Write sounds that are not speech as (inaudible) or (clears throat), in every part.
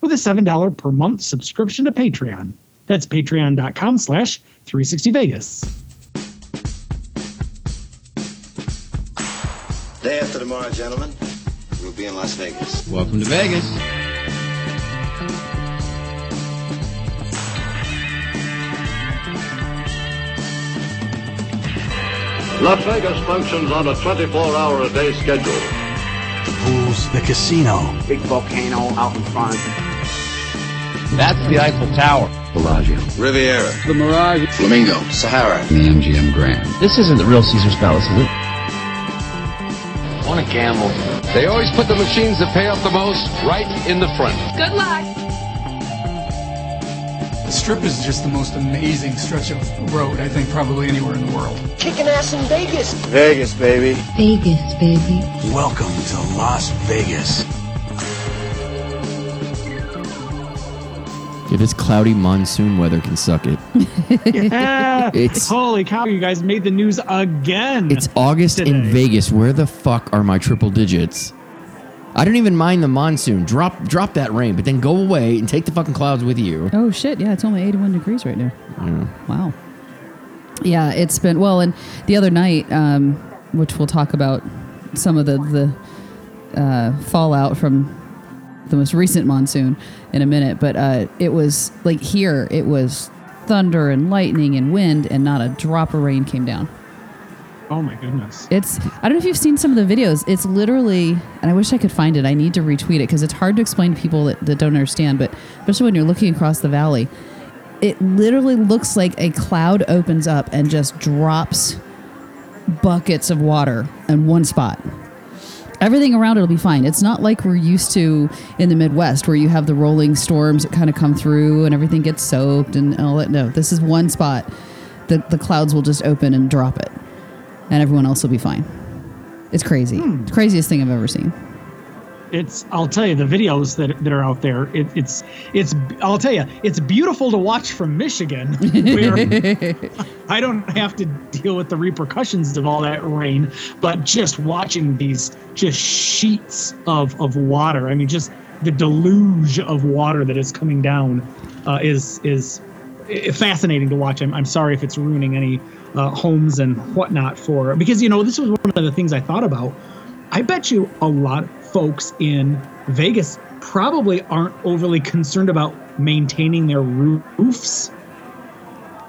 with a $7 per month subscription to Patreon. That's patreon.com slash 360vegas. Day after tomorrow, gentlemen, we'll be in Las Vegas. Welcome to Vegas. Las Vegas functions on a 24-hour a day schedule. The pools, the casino. Big volcano out in front. That's the Eiffel Tower. Bellagio. Riviera. The Mirage. Flamingo. Sahara. The MGM Grand. This isn't the real Caesar's Palace, is it? I Want to gamble? They always put the machines that pay off the most right in the front. Good luck. The strip is just the most amazing stretch of road, I think, probably anywhere in the world. Kicking ass in Vegas. Vegas, baby. Vegas, baby. Welcome to Las Vegas. Yeah, this cloudy monsoon weather can suck it. Yeah. (laughs) It's- Holy cow, you guys made the news again. It's August in Vegas. Where the fuck are my triple digits? I don't even mind the monsoon. Drop drop that rain, but then go away and take the fucking clouds with you. Oh shit! Yeah, it's only 81 degrees right now. Wow. Yeah, it's been well, and the other night, um, which we'll talk about some of the the uh, fallout from the most recent monsoon in a minute, but uh, it was like here, it was thunder and lightning and wind, and not a drop of rain came down. oh my goodness. It's I don't know if you've seen some of the videos. It's literally, and I wish I could find it. I need to retweet it because it's hard to explain to people that, that don't understand. But especially when you're looking across the valley, it literally looks like a cloud opens up and just drops buckets of water in one spot. Everything around it will be fine. It's not like we're used to in the Midwest where you have the rolling storms that kind of come through and everything gets soaked and all that. No, this is one spot. that the clouds will just open and drop it and everyone else will be fine. It's crazy. It's the craziest thing I've ever seen. It's I'll tell you the videos that that are out there. It, it's it's I'll tell you it's beautiful to watch from Michigan, where (laughs) I don't have to deal with the repercussions of all that rain, but just watching these just sheets of of water. I mean, just the deluge of water that is coming down uh, is is fascinating to watch. I'm, I'm sorry if it's ruining any uh, homes and whatnot for because you know this was one of the things I thought about. I bet you a lot of folks in Vegas probably aren't overly concerned about maintaining their roofs.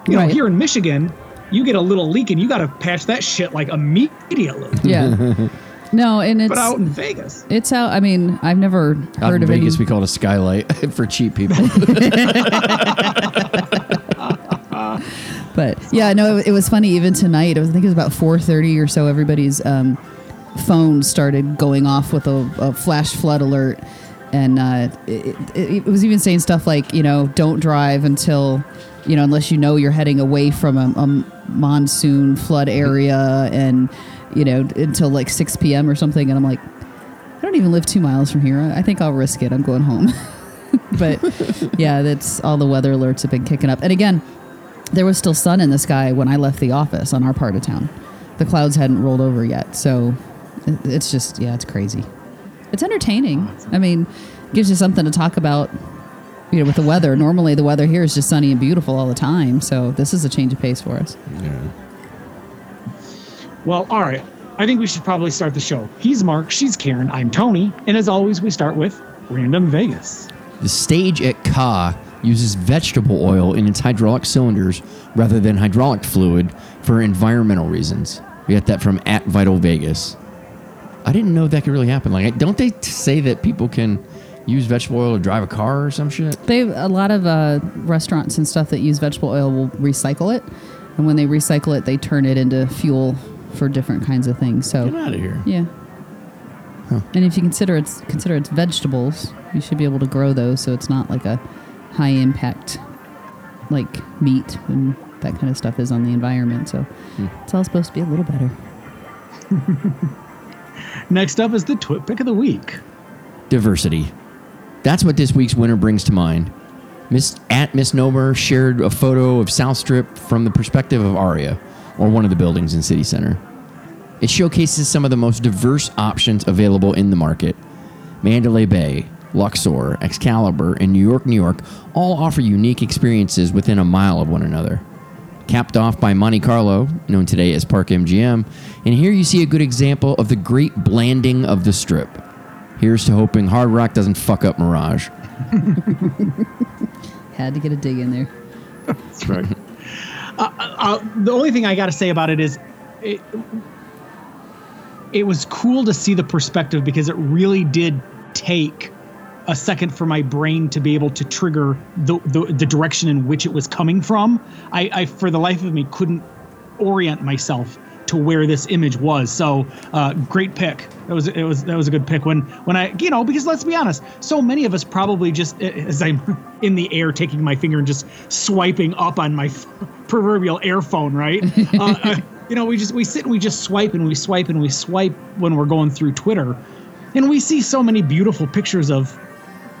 You know, here in Michigan, you get a little leak and you got to patch that shit like immediately. Yeah. (laughs) no, and it's But out in Vegas, it's out. I mean, I've never Out heard in of Vegas, any. we call it a skylight (laughs) for cheap people. (laughs) But yeah, no, it, it was funny. Even tonight, I think it was about four thirty or so. Everybody's um, phone started going off with a, a flash flood alert, and uh, it, it, it was even saying stuff like, you know, don't drive until, you know, unless you know you're heading away from a, a monsoon flood area, and you know, until like six p.m. or something. And I'm like, I don't even live two miles from here. I think I'll risk it. I'm going home. (laughs) but yeah, that's all the weather alerts have been kicking up. And again, there was still sun in the sky when I left the office on our part of town. The clouds hadn't rolled over yet. So it's just, yeah, it's crazy. It's entertaining. I mean, gives you something to talk about, you know, with the weather. Normally, the weather here is just sunny and beautiful all the time. So this is a change of pace for us. Yeah. Well, all right. I think we should probably start the show. He's Mark, she's Karen, I'm Tony, and as always, we start with Random Vegas. The stage at Ka uses vegetable oil in its hydraulic cylinders rather than hydraulic fluid for environmental reasons. We got that from at Vital Vegas. I didn't know that could really happen. Like, don't they say that people can use vegetable oil to drive a car or some shit? They a lot of uh, restaurants and stuff that use vegetable oil will recycle it, and when they recycle it, they turn it into fuel for different kinds of things. So Get out of here. Yeah. And if you consider it's consider it's vegetables, you should be able to grow those, so it's not like a high impact like meat and that kind of stuff is on the environment. So it's all supposed to be a little better. (laughs) Next up is the twit pick of the week. Diversity. That's what this week's winner brings to mind. Miss at Miss Nomer shared a photo of South Strip from the perspective of Aria, or one of the buildings in City Center. It showcases some of the most diverse options available in the market. Mandalay Bay, Luxor, Excalibur, and New York, New York all offer unique experiences within a mile of one another. Capped off by Monte Carlo, known today as Park MGM, and here you see a good example of the great blanding of the strip. Here's to hoping Hard Rock doesn't fuck up Mirage. (laughs) Had to get a dig in there. That's right. (laughs) uh, uh, the only thing I got to say about it is, it, it was cool to see the perspective because it really did take a second for my brain to be able to trigger the the, the direction in which it was coming from. I, I, for the life of me, couldn't orient myself to where this image was. So, uh, great pick. That was it was that was a good pick. When when I you know because let's be honest, so many of us probably just as I'm (laughs) in the air taking my finger and just swiping up on my proverbial air phone, right? uh, (laughs) uh, you know, we just we sit and we just swipe and we swipe and we swipe when we're going through Twitter, and we see so many beautiful pictures of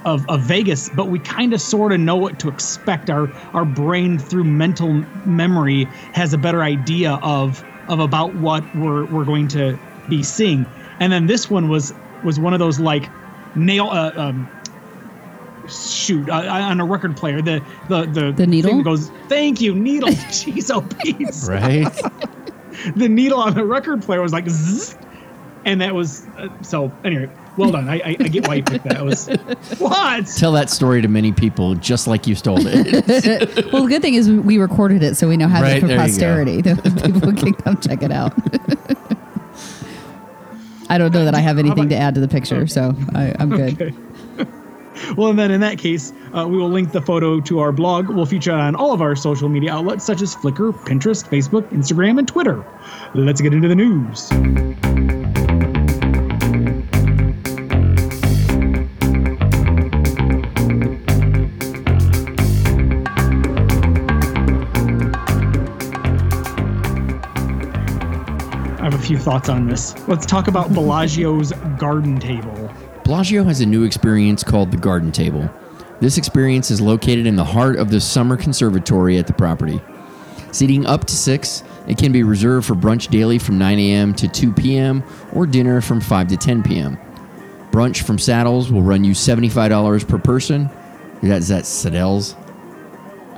of, of Vegas, but we kind of sort of know what to expect. Our our brain through mental memory has a better idea of of about what we're we're going to be seeing. And then this one was was one of those like nail uh, um, shoot uh, on a record player the the the, The needle? thing that goes thank you needle (laughs) jeez oh Pete. Right? (laughs) the needle on the record player was like zzz, and that was uh, so anyway well done I, I I get why you picked that it was (laughs) what Tell that story to many people just like you stole it. (laughs) Well, the good thing is we recorded it, so we know how Right, to for there you go. posterity. (laughs) People can come check it out. I don't know that I have anything to add to the picture, so I, I'm good. Okay. Well, and then in that case, uh, we will link the photo to our blog. We'll feature it on all of our social media outlets such as Flickr, Pinterest, Facebook, Instagram, and Twitter. Let's get into the news. Few thoughts on this. Let's talk about Bellagio's garden table. Bellagio has a new experience called the Garden Table. This experience is located in the heart of the summer conservatory at the property. Seating up to six, it can be reserved for brunch daily from 9 a.m. to 2 p.m. or dinner from 5 to 10 p.m. Brunch from Sadelle's will run you $75 per person. That's that Sadelle's?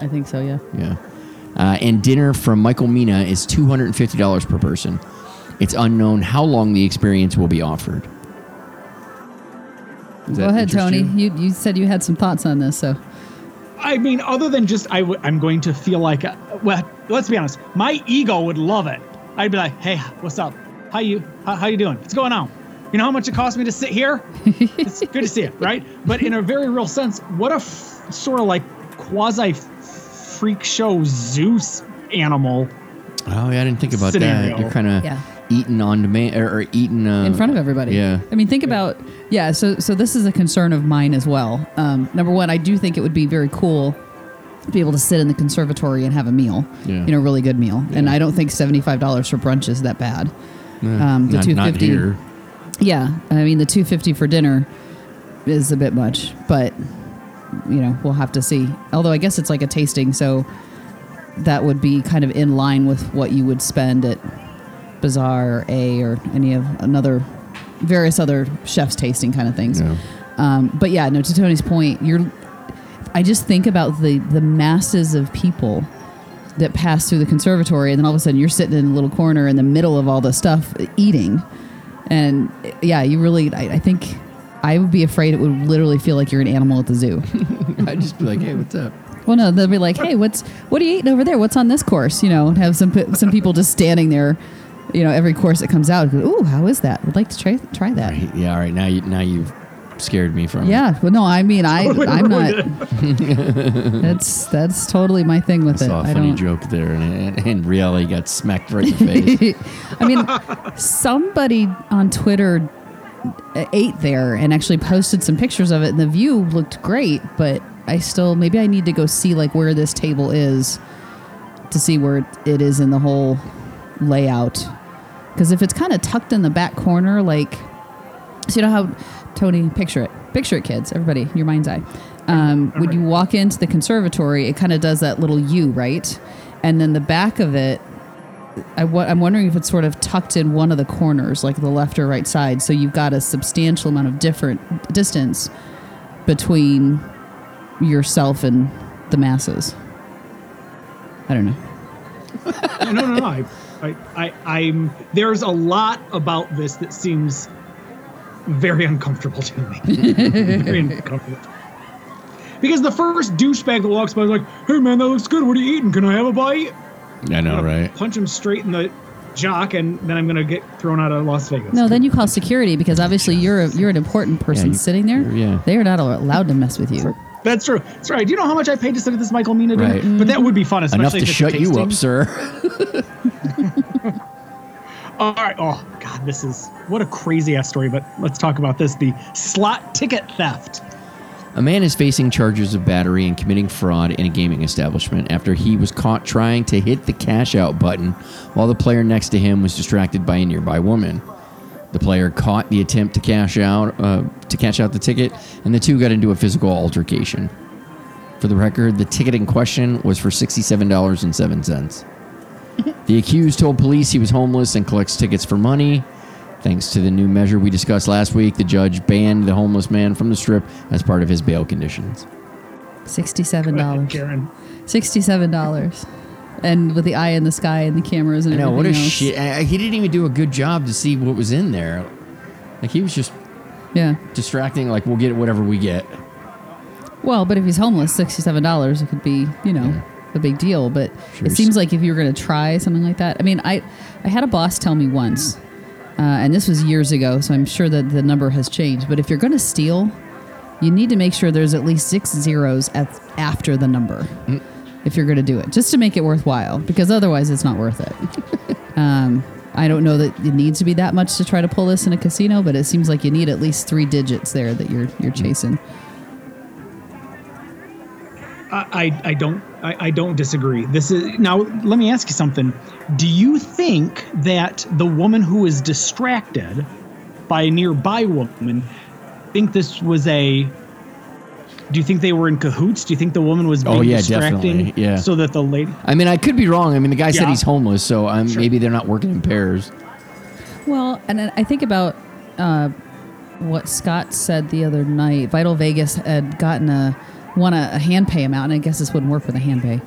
I think so, yeah. Yeah. Uh, and dinner from Michael Mina is $250 per person. It's unknown how long the experience will be offered. Does Go ahead, Tony. you? You? you said you had some thoughts on this, so I mean, other than just I w- I'm going to feel like, uh, well, let's be honest, my ego would love it. I'd be like, hey, what's up? How you how, how you doing? What's going on? You know how much it cost me to sit here? (laughs) it's good to see you, right? But in a very real sense, what a f- sort of like quasi freak show Zeus animal Oh, yeah, I didn't think about Scenario. that. You're kind of Yeah. Eating on demand or, or eating uh, in front of everybody. Yeah. I mean, think about yeah. So so this is a concern of mine as well. Um, number one, I do think it would be very cool to be able to sit in the conservatory and have a meal. Yeah. You know, a really good meal. And I don't think seventy five dollars for brunch is that bad. um, the two fifty. not here. Yeah, I mean the two fifty for dinner is a bit much, but you know we'll have to see. Although I guess it's like a tasting, so that would be kind of in line with what you would spend at Bazaar or A or any of another various other chefs tasting kind of things. Yeah. Um, but yeah, no. To Tony's point, you're. I just think about the the masses of people that pass through the conservatory, and then all of a sudden you're sitting in a little corner in the middle of all the stuff eating, and yeah, you really. I, I think I would be afraid it would literally feel like you're an animal at the zoo. (laughs) I'd just be like, hey, what's up? well, no, they'll be like, "Hey, what's what are you eating over there? What's on this course?" You know, and have some some people just standing there. You know, every course that comes out, go, "Ooh, how is that? Would like to try try that." Right, yeah, all right. Now you now you've scared me from it. Yeah, well, no, I mean, I, Wait, (laughs) oh, I'm not. (laughs) that's that's totally my thing with it. I it. saw a I funny don't. joke there, and, and, and reality got smacked right in the face. (laughs) I mean, somebody on Twitter ate there and actually posted some pictures of it, and the view looked great. But I still maybe I need to go see like where this table is to see where it is in the whole layout. Because if it's kind of tucked in the back corner, like so you know how Tony picture it, picture it, kids, everybody, your mind's eye. Um, when you walk into the conservatory, it kind of does that little U, right? And then the back of it, I w- I'm wondering if it's sort of tucked in one of the corners, like the left or right side. So you've got a substantial amount of different distance between yourself and the masses. I don't know. no, no, no. I, I, I, I'm. There's a lot about this that seems very uncomfortable to me. (laughs) very uncomfortable. Because the first douchebag that walks by is like, "Hey man, that looks good. What are you eating? Can I have a bite?" I know, I'm right? Punch him straight in the jock, and then I'm gonna get thrown out of Las Vegas. No, then you call security because obviously you're a, you're an important person you- sitting there. yeah. They are not allowed to mess with you. That's true. That's right. Do you know how much I paid to sit at this Michael Mina? dinner? Right. But that would be fun, especially Enough to if it's shut you tasting. up, sir. (laughs) All right. Oh God, this is what a crazy ass story. But let's talk about this: the slot ticket theft. A man is facing charges of battery and committing fraud in a gaming establishment after he was caught trying to hit the cash out button while the player next to him was distracted by a nearby woman. The player caught the attempt to cash out uh, to cash out the ticket, and the two got into a physical altercation. For the record, the ticket in question was for sixty-seven dollars and seven cents. The accused told police he was homeless and collects tickets for money. Thanks to the new measure we discussed last week, the judge banned the homeless man from the strip as part of his bail conditions. Sixty-seven dollars. Karen. Sixty-seven dollars, and with the eye in the sky and the cameras and I know everything what a else. shit. I- He didn't even do a good job to see what was in there. Like he was just Yeah. distracting. Like we'll get whatever we get. Well, but if he's homeless, sixty-seven dollars, it could be, you know, a big deal. But Sure. it seems like if you were going to try something like that, I mean, I, I had a boss tell me once, uh, and this was years ago, so I'm sure that the number has changed. But if you're going to steal, you need to make sure there's at least six zeros at, after the number. If you're going to do it, just to make it worthwhile, because otherwise it's not worth it. (laughs) um, I don't know that it needs to be that much to try to pull this in a casino, but it seems like you need at least three digits there that you're you're chasing. I, I, I don't I, I don't disagree. This is now. Let me ask you something. Do you think that the woman who is distracted by a nearby woman think this was a? Do you think they were in cahoots? Do you think the woman was being Oh, yeah, distracting definitely, yeah. so that the lady? I mean, I could be wrong. I mean, the guy said he's homeless, so um, Sure. maybe they're not working in pairs. Well, and I think about uh, what Scott said the other night. Vital Vegas had gotten a won a, a hand pay amount, and I guess this wouldn't work with a hand pay,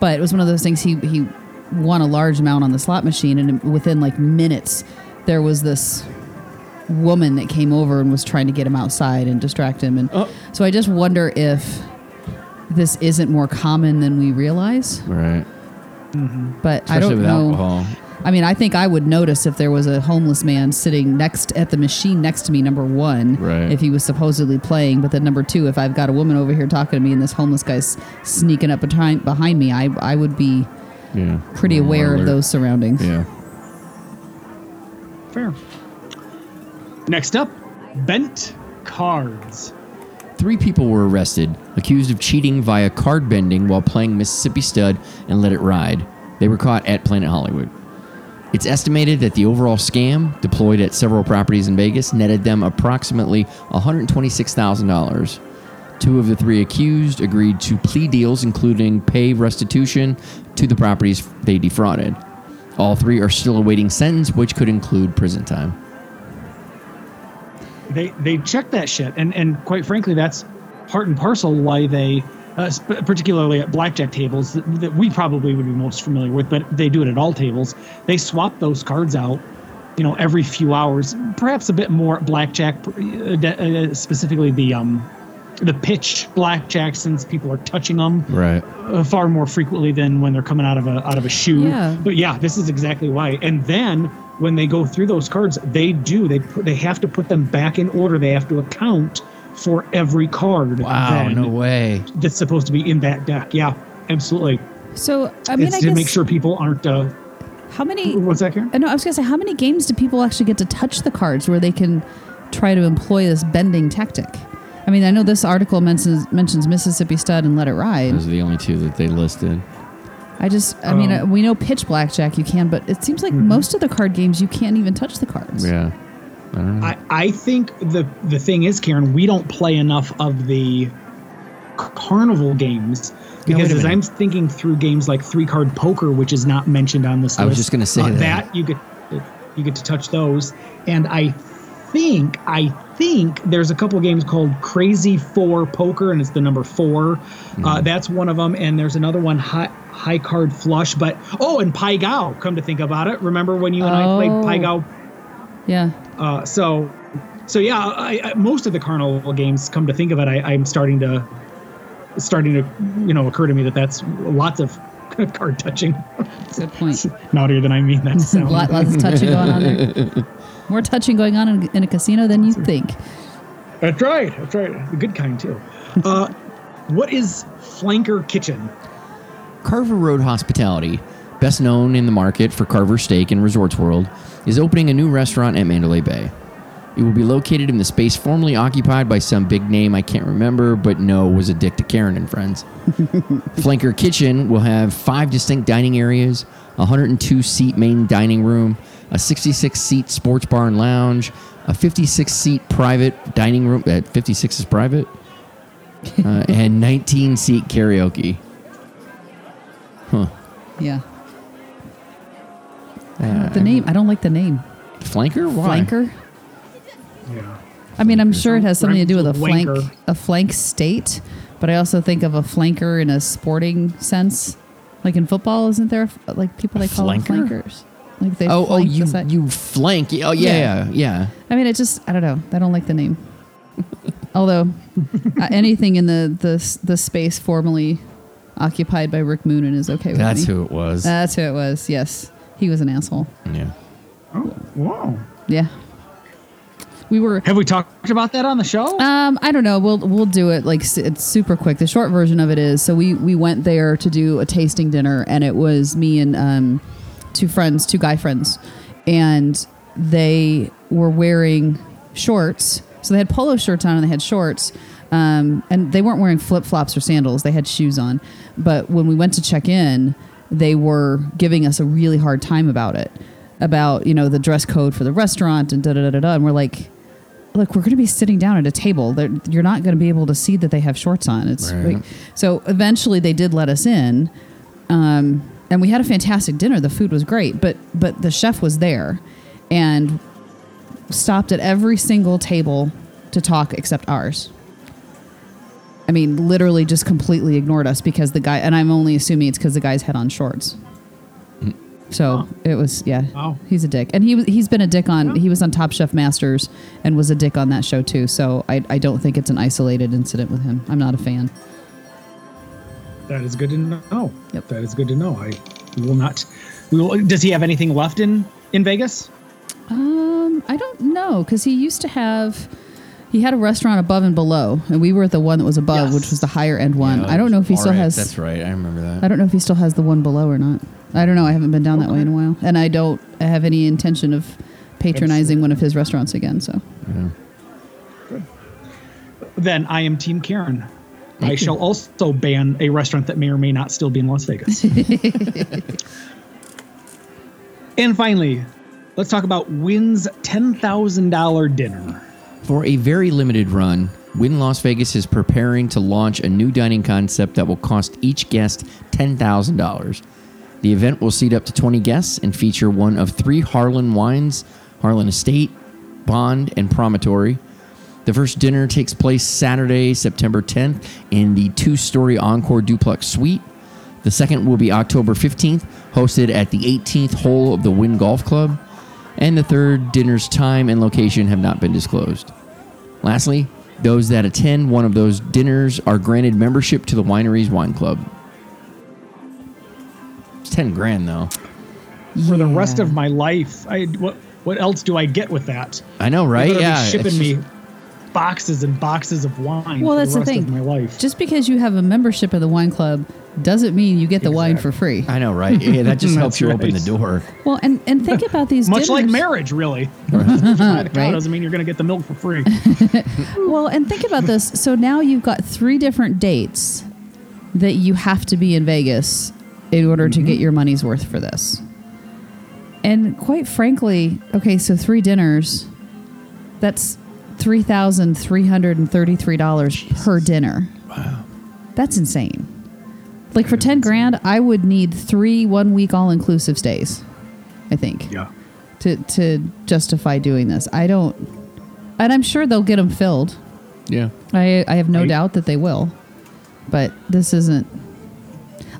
but it was one of those things. He he won a large amount on the slot machine, and within like minutes, there was this woman that came over and was trying to get him outside and distract him. And oh. so I just wonder if this isn't more common than we realize. Right. Mm-hmm. But I don't with know. alcohol. I mean, I think I would notice if there was a homeless man sitting next at the machine next to me. Number one, Right. if he was supposedly playing, but then number two, if I've got a woman over here talking to me and this homeless guy's sneaking up behind behind me, I I would be Yeah. pretty More aware of those surroundings. Yeah. Fair. Next up, bent cards. Three people were arrested, accused of cheating via card bending while playing Mississippi Stud and Let It Ride. They were caught at Planet Hollywood. It's estimated that the overall scam, deployed at several properties in Vegas, netted them approximately $126,000. Two of the three accused agreed to plea deals, including pay restitution to the properties they defrauded. All three are still awaiting sentence, which could include prison time. they they check that shit and and quite frankly that's part and parcel why they uh, sp- particularly at blackjack tables that, that we probably would be most familiar with but they do it at all tables they swap those cards out you know every few hours perhaps a bit more at blackjack uh, de- uh, specifically the um the pitch blackjack since people are touching them Right. uh, far more frequently than when they're coming out of a out of a shoe. Yeah. But yeah, this is exactly why. And then when they go through those cards, they do they put, they have to put them back in order. They have to account for every card. Wow, no way. That's supposed to be in that deck. Yeah, absolutely. So I mean, it's I to guess make sure people aren't. Uh, how many? what's that, Karen? I I was gonna say how many games do people actually get to touch the cards where they can try to employ this bending tactic? I I mean, I know this article mentions mentions Mississippi Stud and Let It Ride. Those are the only two that they listed. I just, I mean, Um, uh, we know pitch blackjack you can, but it seems like most of the card games you can't even touch the cards. Yeah. I. I, think the the thing is, Karen, we don't play enough of the carnival games because a as. I'm thinking through games like three card poker, which is not mentioned on this list. I was just gonna say uh, that. you get you get to touch those, and I think I think there's a couple games called Crazy Four Poker, and it's the number 4 Hmm. Uh, that's one of them, and there's another one high high card flush. But oh, and Pai Gow. Come to think about it, remember when you and I played Oh. Pai Gow Yeah. Uh, so, so yeah, I, I, most of the carnival games, come to think of it, I, I'm starting to, starting to, you know, occur to me that that's lots of (laughs) card touching. Good point. (laughs) Naughtier than I mean that (laughs) to sound. Lot, lots of touching going on there. More touching going on in, in a casino than you think. That's right. That's right. The good kind too. Uh, what is Flanker Kitchen? Carver Road Hospitality, best known in the market for Carver Steak and Resorts World, is opening a new restaurant at Mandalay Bay. It will be located in the space formerly occupied by some big name I can't remember, but no was a dick to Karen and friends. (laughs) Flanker Kitchen will have five distinct dining areas, a 102 seat main dining room, a 66 seat sports bar and lounge, a 56 seat private dining room. At 56 is private, (laughs) uh, and 19 seat karaoke. Huh. Yeah. Uh, The name, I don't like the name. Flanker? Why? Flanker? Yeah. I mean, I'm sure it has something to do with a flank, wanker. a flank state, but I also think of a flanker in a sporting sense. Like in football, isn't there like people they call them flankers? Like they Oh, oh, flank the you you flank. Oh, yeah, yeah, yeah. I mean, it just I don't know. I don't like the name. (laughs) Although uh, anything in the the the space formerly occupied by Rick Moonen is okay with me. That's me. who it was. That's who it was. Yes, he was an asshole. yeah. Oh, wow. Yeah. We were Have we talked about that on the show? Um, I don't know. We'll we'll do it like it's super quick. The short version of it is so we we went there to do a tasting dinner, and it was me and um, two friends, two guy friends, and they were wearing shorts. So they had polo shirts on and they had shorts. Um, and they weren't wearing flip flops or sandals. They had shoes on. But when we went to check in, they were giving us a really hard time about it, about you know the dress code for the restaurant and da da da da. da. And we're like, look, we're going to be sitting down at a table. They're, you're not going to be able to see that they have shorts on. It's Right. like- so eventually they did let us in, um, and we had a fantastic dinner. The food was great, but but the chef was there, and stopped at every single table to talk except ours. I mean, literally just completely ignored us because the guy, and I'm only assuming it's because the guys had on shorts. So it was, yeah. Wow. He's a dick, and he he's been a dick on. He was on Top Chef Masters and was a dick on that show too. So I I don't think it's an isolated incident with him. I'm not a fan. that is good to know. Yep. That is good to know. I will not. Will, does he have anything left in in Vegas? Um, I don't know because he used to have. He had a restaurant above and below, and we were at the one that was above, Yes. which was the higher end one. Yeah, I don't know if he still right, has. That's right. I remember that. I don't know if he still has the one below or not. I don't know. I haven't been down that way in a while, and I don't have any intention of patronizing one of his restaurants again. So Then I am Team Karen. I you. shall also ban a restaurant that may or may not still be in Las Vegas. (laughs) and finally, let's talk about Wynn's $10,000 dinner. For a very limited run, Wynn Las Vegas is preparing to launch a new dining concept that will cost each guest $10,000. The event will seat up to 20 guests and feature one of three Harlan wines Harlan Estate, Bond, and Promontory. The first dinner takes place Saturday, September 10th, in the two story Encore Duplex Suite. The second will be October 15th, hosted at the 18th hole of the Wynn Golf Club. And the third dinner's time and location have not been disclosed. Lastly, those that attend one of those dinners are granted membership to the winery's wine club. It's 10 grand though. For the rest Yeah. of my life, I what what else do I get with that? I know, They're right? gonna be Yeah. shipping it's me boxes and boxes of wine Well, for that's the the rest thing. of my life. just because you have a membership of the wine club doesn't mean you get the wine for free. I know, right? Yeah, that just (laughs) helps That's you open the door. Well, and and think about these Much like marriage, really. (laughs) Right? doesn't mean you're going to get the milk for free. (laughs) Well, and think about this. So now you've got three different dates that you have to be in Vegas in order to get mm-hmm. your money's worth for this. And quite frankly, okay, so three dinners, that's $3,333 per dinner. Wow. That's insane. Like for 10 grand, I would need three one week all inclusive stays, I think yeah. to to justify doing this. I don't, and I'm sure they'll get them filled. Yeah. I I have no Right. doubt that they will, but this isn't.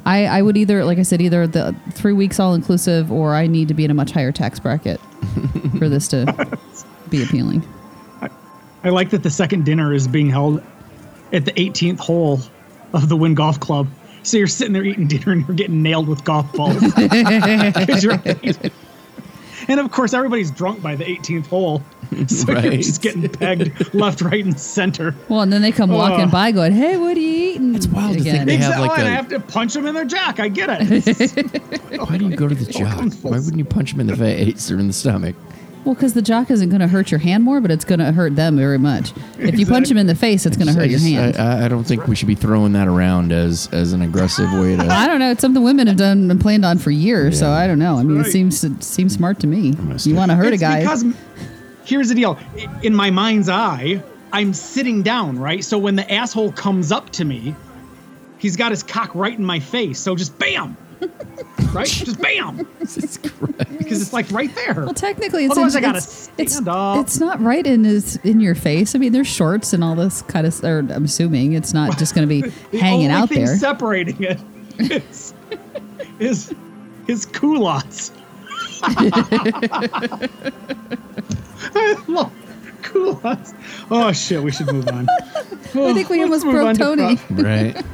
I I would either like I said either the three weeks all inclusive or I need to be in a much higher tax bracket (laughs) for this to be appealing. I like that the second dinner is being held at the 18th hole of the Wynn Golf Club. So you're sitting there eating dinner and you're getting nailed with golf balls. (laughs) and of course, everybody's drunk by the 18th hole. (laughs) So you're just getting pegged left, right, and center. Well, and then they come walking Ugh. by going, "Hey, what are you eating?" It's wild to think again. they have Exactly, like and a- I have to punch them in their jack. I get it. (laughs) Why do you go to the jock? Why wouldn't you punch them in the face or in the stomach? Well, because the jock isn't going to hurt your hand more, but it's going to hurt them very much. If you punch them in the face, it's going to I hurt your just- hand. I, I don't think we should be throwing that around as as an aggressive way to. (laughs) I don't know. It's something women have done and planned on for years. So I don't know. I mean, it Right. seems it seems smart to me. You stick- want to hurt a guy? Because here's the deal. In my mind's eye, I'm sitting down, right? So when the asshole comes up to me, he's got his cock right in my face. So just bam. (laughs) right? Just bam. Jesus Christ. Because it's like right there. well, technically, it's Otherwise, in, I gotta it's, stand it's, up. it's not right in his in your face. I mean, there's shorts and all this kind of. Or I'm assuming it's not just going to be (laughs) the (laughs) hanging only out thing there. separating it is is his culottes. I love culottes. Oh shit, we should move on. I think we Let's almost broke on to Tony. prop- Right.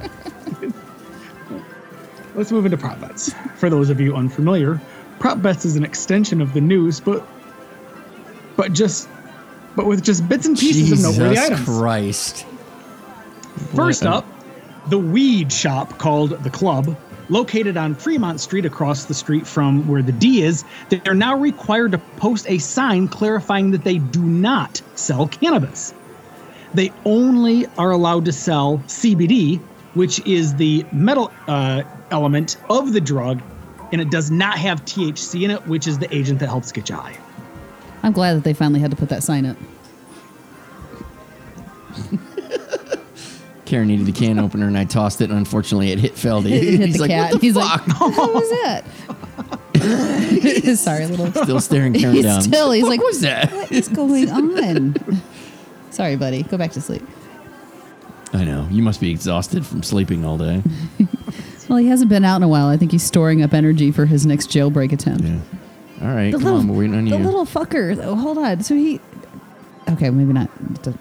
Let's move into prop bets. For those of you unfamiliar, prop bets is an extension of the news, but but just but with just bits and pieces of noteworthy Jesus items. Christ. First What? up, the weed shop called The Club, located on Fremont Street across the street from where the D is, they're now required to post a sign clarifying that they do not sell cannabis. They only are allowed to sell CBD, which is the metal uh, element of the drug, and it does not have THC in it, which is the agent that helps get you high. I'm glad that they finally had to put that sign up. Karen needed the can opener and I tossed it and unfortunately it hit Feldy. (laughs) It hit He's the like, cat. what the He's fuck? like, "What was that?" (laughs) Sorry, little. Still staring Karen He's down. still. He's What like, was that? What is going (laughs) on? Sorry, buddy. Go back to sleep. I know. You must be exhausted from sleeping all day. (laughs) Well, he hasn't been out in a while. I think he's storing up energy for his next jailbreak attempt. Yeah. All right, The come little, on, we're waiting on the you. little fucker. though, hold on. So he. Okay, maybe not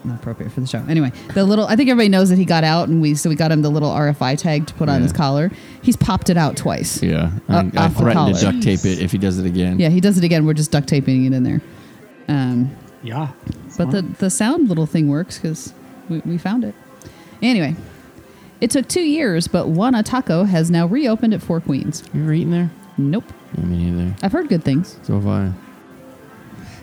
not appropriate for the show. Anyway, the little. I think everybody knows that he got out, and we so we got him the little RFI tag to put on Yeah. his collar. He's popped it out twice. yeah, Uh, I, I off the threatened to duct tape it if he does it again. Yeah, he does it again. We're just duct taping it in there. Um, Yeah. but the the sound little thing works because we, we found it. Anyway, it took two years, but Juana Taco has now reopened at Four Queens. You ever eaten there? Nope, Yeah, me neither. I've heard good things. So have I.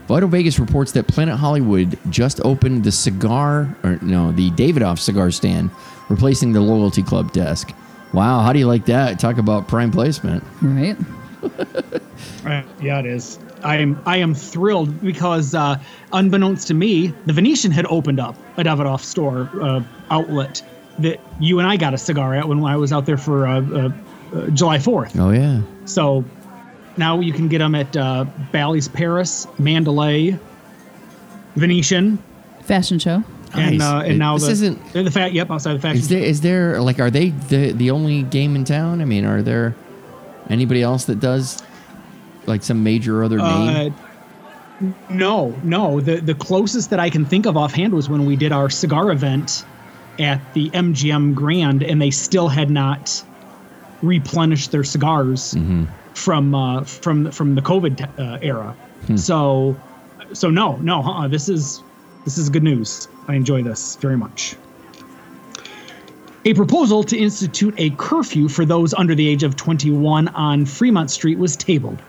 Vital Vegas reports that Planet Hollywood just opened the cigar, or no, the Davidoff cigar stand, replacing the Loyalty Club desk. Wow, how do you like that? Talk about prime placement. Right? Right. (laughs) Uh, yeah, it is. I am I am thrilled because uh, unbeknownst to me, the Venetian had opened up a Davidoff store uh, outlet that you and I got a cigar at when I was out there for uh, uh, uh, July Fourth. Oh yeah, So now you can get them at uh, Bally's Paris, Mandalay, Venetian, Fashion show. and Nice. uh, and now This the isn't- the fact. Yep, outside the fashion. is there is there like are they the the only game in town? I mean, are there anybody else that does like some major other name? Uh, no, no. The the closest that I can think of offhand was when we did our cigar event at the MGM Grand, and they still had not replenished their cigars from uh, from from the COVID uh, era. So, so no, no. Uh-uh, this is this is good news. I enjoy this very much. A proposal to institute a curfew for those under the age of 21 on Fremont Street was tabled.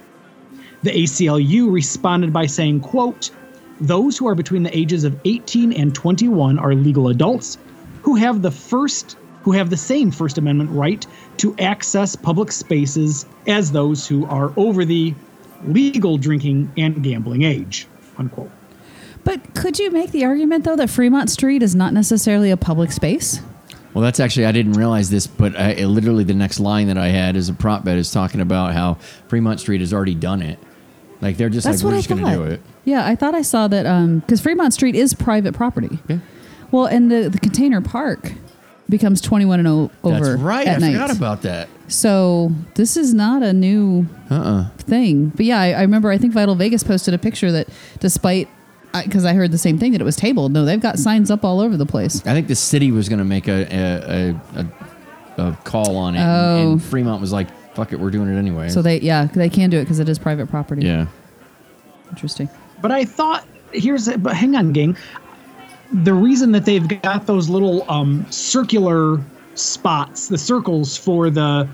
The ACLU responded by saying, quote, those who are between the ages of 18 and 21 are legal adults who have the first who have the same First Amendment right to access public spaces as those who are over the legal drinking and gambling age. Unquote. But could you make the argument though that Fremont Street is not necessarily a public space? Well, that's actually I didn't realize this, but I, it, literally the next line that I had is a prop bet is talking about how Fremont Street has already done it. Like they're just That's like what we're I just going to do it. Yeah, I thought I saw that um, because Fremont Street is private property. Yeah. Well, and the the container park becomes 21 and o- over That's right. at I night. forgot about that. So this is not a new Uh-uh. thing. But yeah, I, I remember. I think Vital Vegas posted a picture that, despite, because I, heard the same thing that it was tabled. No, they've got signs up all over the place. I think the city was going to make a a, a, a call on it, and, Oh. and Fremont was like, "Fuck it, we're doing it anyway." So they, yeah, they can do it because it is private property. yeah. interesting. But I thought here's but hang on, gang. The reason that they've got those little um, circular spots, the circles for the,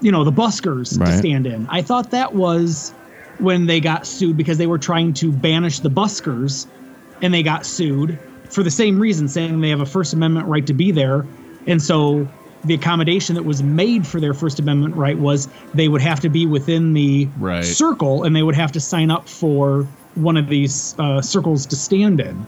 you know, the buskers to stand in. I thought that was when they got sued because they were trying to banish the buskers, and they got sued for the same reason, saying they have a First Amendment right to be there, and so the accommodation that was made for their First Amendment right was they would have to be within the Right. circle and they would have to sign up for one of these uh, circles to stand in.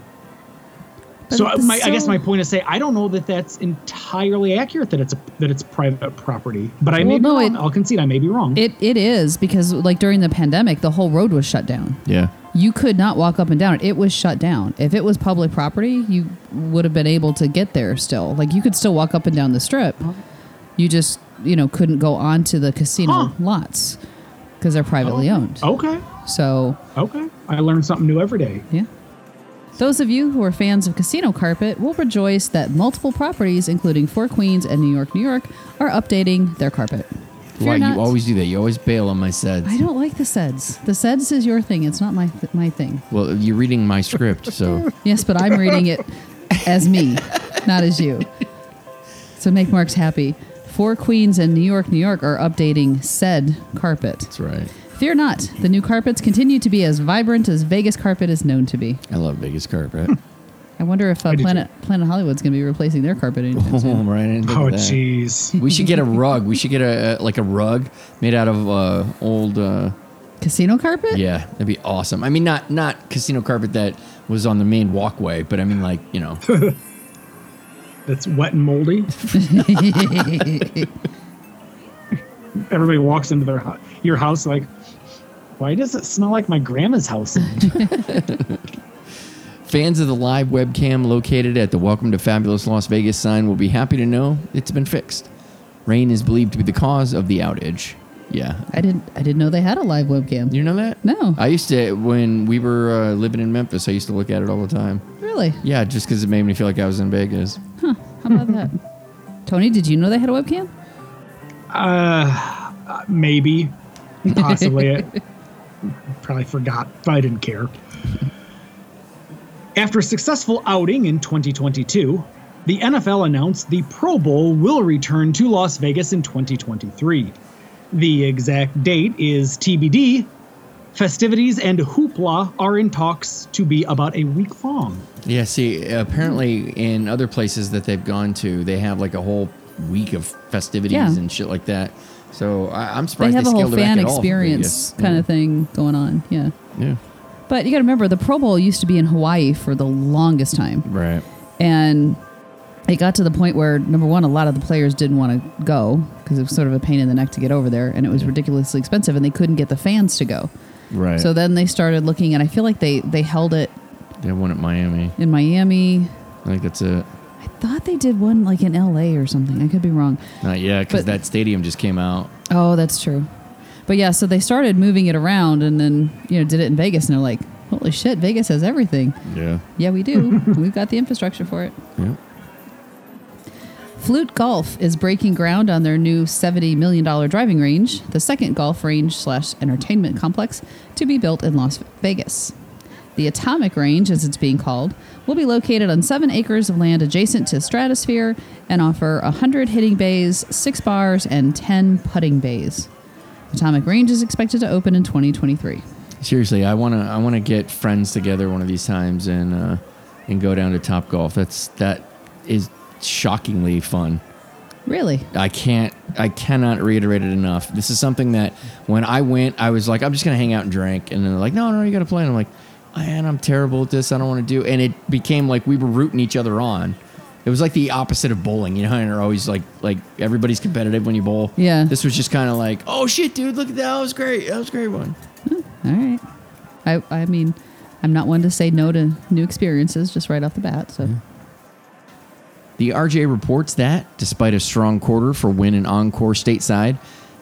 So But my, I guess my point is say I don't know that that's entirely accurate that it's a, that it's private property, but I may Well, be no, wrong. it- I'll concede I may be wrong. It it is because like during the pandemic, the whole road was shut down. Yeah. You could not walk up and down it. It was shut down. If it was public property, you would have been able to get there still. Like you could still walk up and down the strip. You just, you know, couldn't go onto the casino Huh. lots because they're privately oh, owned. okay, So, okay, I learn something new every day. yeah. Those of you who are fans of casino carpet will rejoice that multiple properties, including Four Queens and New York, New York, are updating their carpet. Fear Why not. you always do that? You always bail on my seds. I don't like the SEDS. The SEDS is your thing. It's not my th- my thing. Well, you're reading my script, so (laughs) Yes, but I'm reading it as me, not as you. So make Marks happy. Four Queens and New York, New York are updating said carpet. that's right. Fear not, the new carpets continue to be as vibrant as Vegas carpet is known to be. I love Vegas carpet. I wonder if uh, I do Planet Planet Hollywood's going to be replacing their carpet (laughs) anytime oh, soon. right. I Oh jeez. (laughs) We should get a rug. We should get a, a like a rug made out of uh, old. Uh, Casino carpet? yeah, that'd be awesome. I mean, not not casino carpet that was on the main walkway, but I mean, like you know, (laughs) That's wet and moldy. Everybody walks into their hou- your house like, why does it smell like my grandma's house? (laughs) fans of the live webcam located at the Welcome to Fabulous Las Vegas sign will be happy to know it's been fixed. Rain is believed to be the cause of the outage. Yeah, I didn't I didn't know they had a live webcam. you know that? No. I used to when we were uh, living in Memphis. I used to look at it all the time. really? Yeah, just because it made me feel like I was in Vegas. Huh. How about that? (laughs) Tony, did you know they had a webcam? Uh, uh, maybe, possibly. (laughs) I probably forgot, but I didn't care. After a successful outing in 2022, the NFL announced the Pro Bowl will return to Las Vegas in 2023. The exact date is TBD. Festivities and hoopla are in talks to be about a week long. Yeah, see, apparently in other places that they've gone to, they have like a whole week of festivities Yeah. and shit like that. So I, I'm They have they a whole scaled it back fan at all for experience kind of thing going on. Yeah. Yeah. But you got to remember, the Pro Bowl used to be in Hawaii for the longest time. Right. And it got to the point where, number one, a lot of the players didn't want to go because it was sort of a pain in the neck to get over there and it was ridiculously expensive and they couldn't get the fans to go. Right. So then they started looking, and I feel like they, they held it they have one at Miami. in Miami. I think that's it. I thought they did one like in LA or something. I could be wrong. Not yet, because that stadium just came out. Oh, that's true. But yeah, so they started moving it around and then, you know, did it in Vegas and they're like, holy shit, Vegas has everything. Yeah. Yeah, we do. (laughs) We've got the infrastructure for it. Yeah. Flute Golf is breaking ground on their new $70 million driving range, the second golf range slash entertainment complex to be built in Las Vegas. The Atomic Range, as it's being called, will be located on seven acres of land adjacent to Stratosphere and offer 100 hitting bays, six bars, and 10 putting bays. Atomic Range is expected to open in 2023. Seriously, I wanna I wanna get friends together one of these times and uh, and go down to Top Golf. That's that is shockingly fun. Really? I can't I cannot reiterate it enough. This is something that when I went, I was like, I'm just gonna hang out and drink, and then they're like, No, no, you gotta play. And I'm like, man, I'm terrible at this. I don't want to do. And it became like we were rooting each other on. It was like the opposite of bowling, you know. And they're always like, like everybody's competitive when you bowl. Yeah. This was just kind of like, oh shit, dude, look at that. That was great. That was a great one. All right. I, I mean, I'm not one to say no to new experiences just right off the bat. So, The RJ reports that, despite a strong quarter for Wynn and Encore stateside,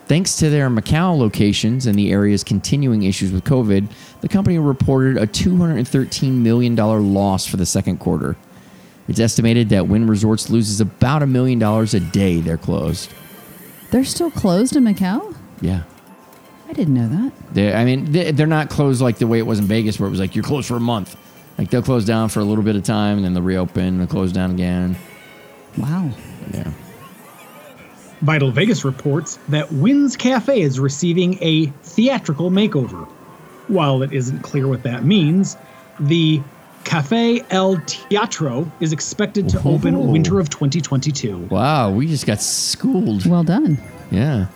thanks to their Macau locations and the area's continuing issues with COVID, the company reported a $213 million loss for the second quarter. It's estimated that Wynn Resorts loses about a million dollars a day they're closed. they're still closed in Macau? Yeah. I didn't know that. They, I mean, they, they're not closed like the way it was in Vegas, where it was like you're closed for a month. Like they'll close down for a little bit of time, and then they'll reopen, and they'll close down again. Wow. Yeah. Vital Vegas reports that Wynn's Cafe is receiving a theatrical makeover. While it isn't clear what that means, the Cafe El Teatro is expected to open Oh. winter of 2022. Wow, we just got schooled. Well done. Yeah.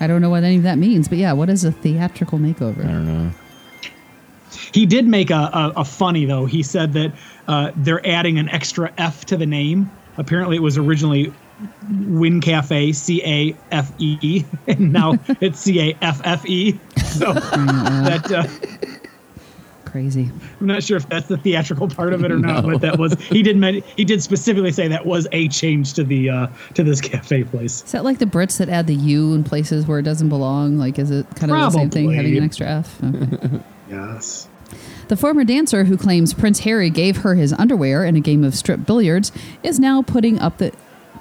I don't know what any of that means, but yeah, what is a theatrical makeover? I don't know. He did make a, a, a funny though. He said that uh, they're adding an extra F to the name. Apparently, it was originally Wynn Cafe C A F E, (laughs) and now it's C A F F E. So that uh, Crazy. I'm not sure if that's the theatrical part of it or not, but that was he did men- he did specifically say that was a change to the uh, to this cafe place. Is that like the Brits that add the U in places where it doesn't belong? Like, is it kind of the same thing, having an extra F? (laughs) Okay. Yes. The former dancer who claims Prince Harry gave her his underwear in a game of strip billiards is now putting up the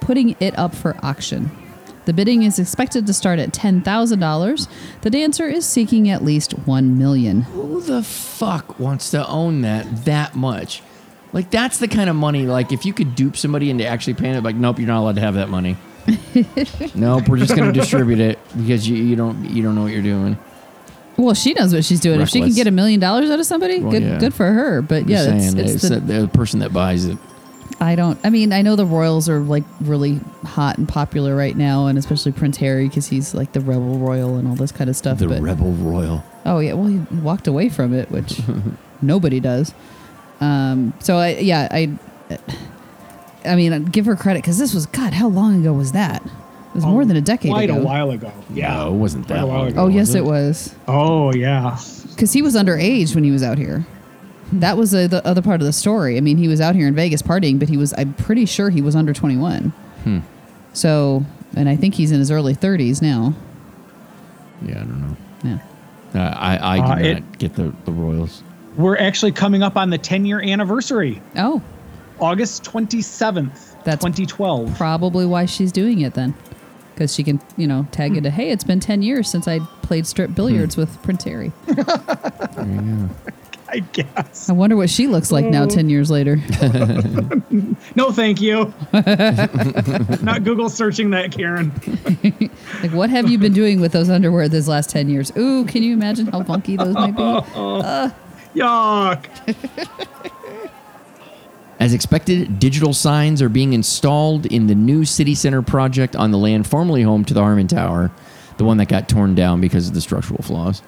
putting it up for auction. The bidding is expected to start at ten thousand dollars. The dancer is seeking at least one million. Who the fuck wants to own that that much? Like that's the kind of money. Like if you could dupe somebody into actually paying it, like nope, you're not allowed to have that money. (laughs) nope, we're just gonna distribute it because you, you don't you don't know what you're doing. Well, she knows what she's doing. If she can get a million dollars out of somebody, Well, good yeah. good for her. But yeah, it's, it's it's the, the person that buys it. I don't. I mean, I know the royals are like really hot and popular right now, and especially Prince Harry because he's like the rebel royal and all this kind of stuff. The but, rebel royal. Oh yeah, well he walked away from it, which (laughs) nobody does. Um, so I yeah I, I mean I'd give her credit because this was God. How long ago was that? It was more than a decade Quite ago. a while ago. Yeah. No, it wasn't Quite that a while long. ago. Oh yes, it? it was Oh yeah. because he was underage when he was out here. That was uh the other part of the story. I mean, he was out here in Vegas partying, but he was I'm pretty sure he was under 21. Hmm. So, and I think he's in his early 30s now. Yeah, I don't know. Yeah. Uh, I I Uh, did it- get the the royals. We're actually coming up on the 10 year anniversary, Oh, August 27th, That's- 2012. probably why she's doing it then. Because she can, you know, tag into, hey, it's been 10 years since I played strip billiards with Prince Harry. (laughs) There you go. I guess. I wonder what she looks like now, mm. 10 years later. (laughs) No, thank you. (laughs) Not Google searching that, Karen. (laughs) like, what have you been doing with those underwear this last 10 years? Ooh, can you imagine how funky those might be? Uh. Yuck. As expected, digital signs are being installed in the new city center project on the land formerly home to the Harmon Tower, the one that got torn down because of the structural flaws.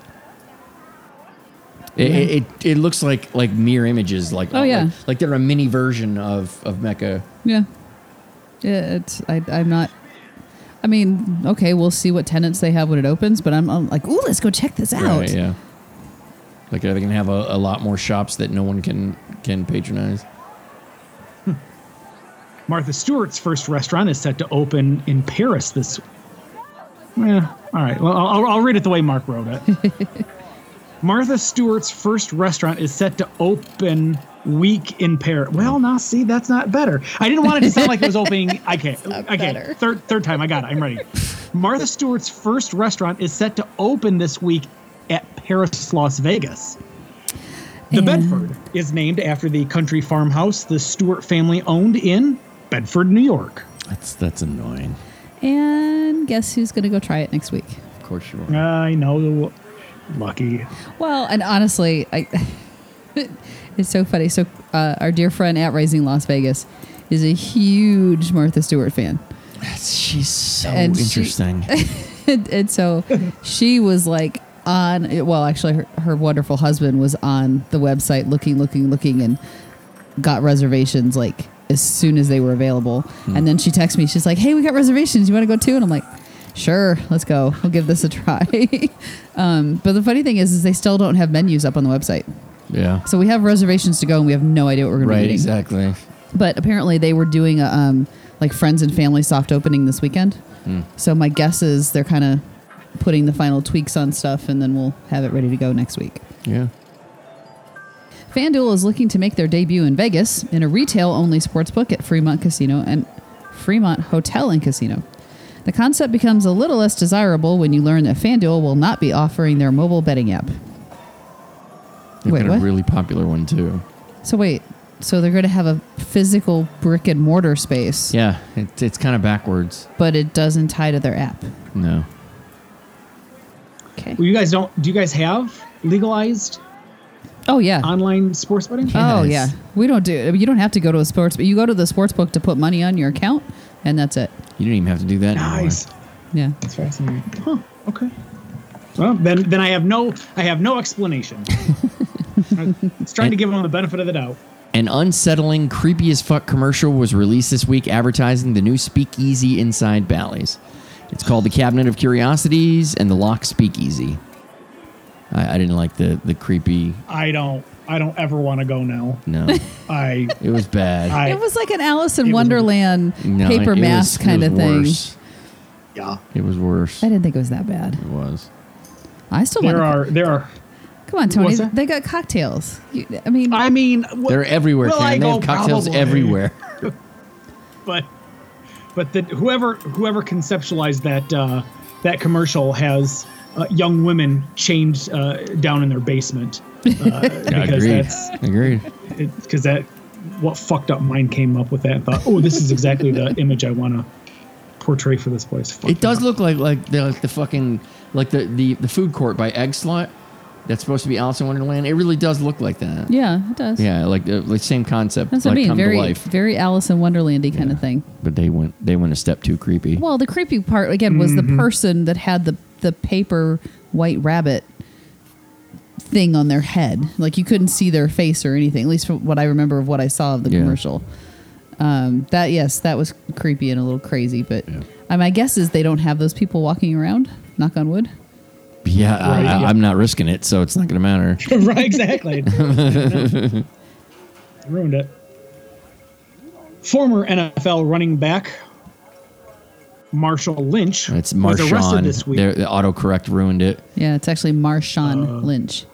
It, it, it, it looks like like mirror images, like Oh, yeah. like, like they're a mini version of of Mecca. Yeah. Yeah, it's, I, I'm not. I mean, okay, we'll see what tenants they have when it opens, but I'm, I'm like, ooh, let's go check this out. Right, yeah. Like they're gonna have a, a lot more shops that no one can can patronize. Hmm. Martha Stewart's first restaurant is set to open in Paris this. Yeah, all right. Well, I'll, I'll read it the way Mark wrote it. (laughs) Martha Stewart's first restaurant is set to open week in Paris. Well, now see, that's not better. I didn't want it to sound like it was opening. (laughs) Okay, okay. better. Third, third time. I got it. I'm ready. Martha Stewart's first restaurant is set to open this week at Paris, Las Vegas. The And- Bedford is named after the country farmhouse the Stewart family owned in Bedford, New York. That's that's annoying. And guess who's going to go try it next week? Of course you are. I know. Lucky. Well, and honestly, I (laughs) it's so funny. So uh, our dear friend at Rising Las Vegas is a huge Martha Stewart fan. She's so And she- interesting. (laughs) and, and so she was like on well actually her, her wonderful husband was on the website looking looking looking and got reservations like as soon as they were available and then she texts me she's like hey we got reservations you want to go too and i'm like sure let's go we'll give this a try (laughs) um, but the funny thing is is they still don't have menus up on the website yeah. so we have reservations to go and we have no idea what we're going to be Right. eating Exactly. but apparently they were doing a um, like friends and family soft opening this weekend. So my guess is they're kind of putting the final tweaks on stuff, and then we'll have it ready to go next week. Yeah. FanDuel is looking to make their debut in Vegas in a retail-only sportsbook at Fremont Casino and Fremont Hotel and Casino. The concept becomes a little less desirable when you learn that FanDuel will not be offering their mobile betting app. They've Wait, got what? a really popular one too. So wait, so they're going to have a physical brick and mortar space, Yeah. It, it's kind of backwards. but it doesn't tie to their app. No. Okay. Well, you guys don't. Do you guys have legalized Oh yeah. online sports betting? Oh yeah, we don't do. You don't have to go to a sports, but you go to the sports book to put money on your account, and that's it. You didn't even have to do that. Nice. Yeah. That's fascinating. Huh. Okay. Well, then then I have no I have no explanation. it's was trying to give them the benefit of the doubt. An unsettling, creepy as fuck commercial was released this week advertising the new speakeasy inside Bally's. It's called the Cabinet of Curiosities and the Lock Speakeasy. I, I didn't like the the creepy. I don't I don't ever want to go now. No, (laughs) I it was bad. I it was like an Alice in It was- Wonderland no, paper mask was- kind was of thing. Worse. yeah. It was worse. I didn't think it was that bad. It was. I still want. There are there are Come on, Tony. What's that? They got cocktails. You, I mean, I mean wh- They're everywhere, will Karen. I They have go? cocktails Probably. everywhere. (laughs) (laughs) but but that whoever whoever conceptualized that uh, that commercial has uh, young women chained uh, down in their basement uh, (laughs) because Agreed. that's Agreed. because that what fucked up mind came up with that and thought oh this is exactly the (laughs) image I want to portray for this place. Fuck It does yeah. look like like the, like the fucking like the, the the food court by Eggslut. That's supposed to be Alice in Wonderland. It really does look like that. yeah, it does. Yeah, like the like same concept. That's like what I mean. Very, to life. very Alice in Wonderlandy kind of thing. But they went they went a step too creepy. Well, the creepy part again was Mm-hmm. the person that had the the paper white rabbit thing on their head. Like you couldn't see their face or anything. At least from what I remember of what I saw of the Yeah. commercial. Um, that yes, that was creepy and a little crazy. But Yeah. um, my guess is they don't have those people walking around. Knock on wood. yeah, I, Right, I, yeah. I'm not risking it, so it's not going to matter. (laughs) right, exactly. (laughs) Ruined it. Former NFL running back Marshall Lynch It's was arrested Marshawn. this week. Their- The autocorrect ruined it. Yeah, it's actually Marshawn Uh, Lynch.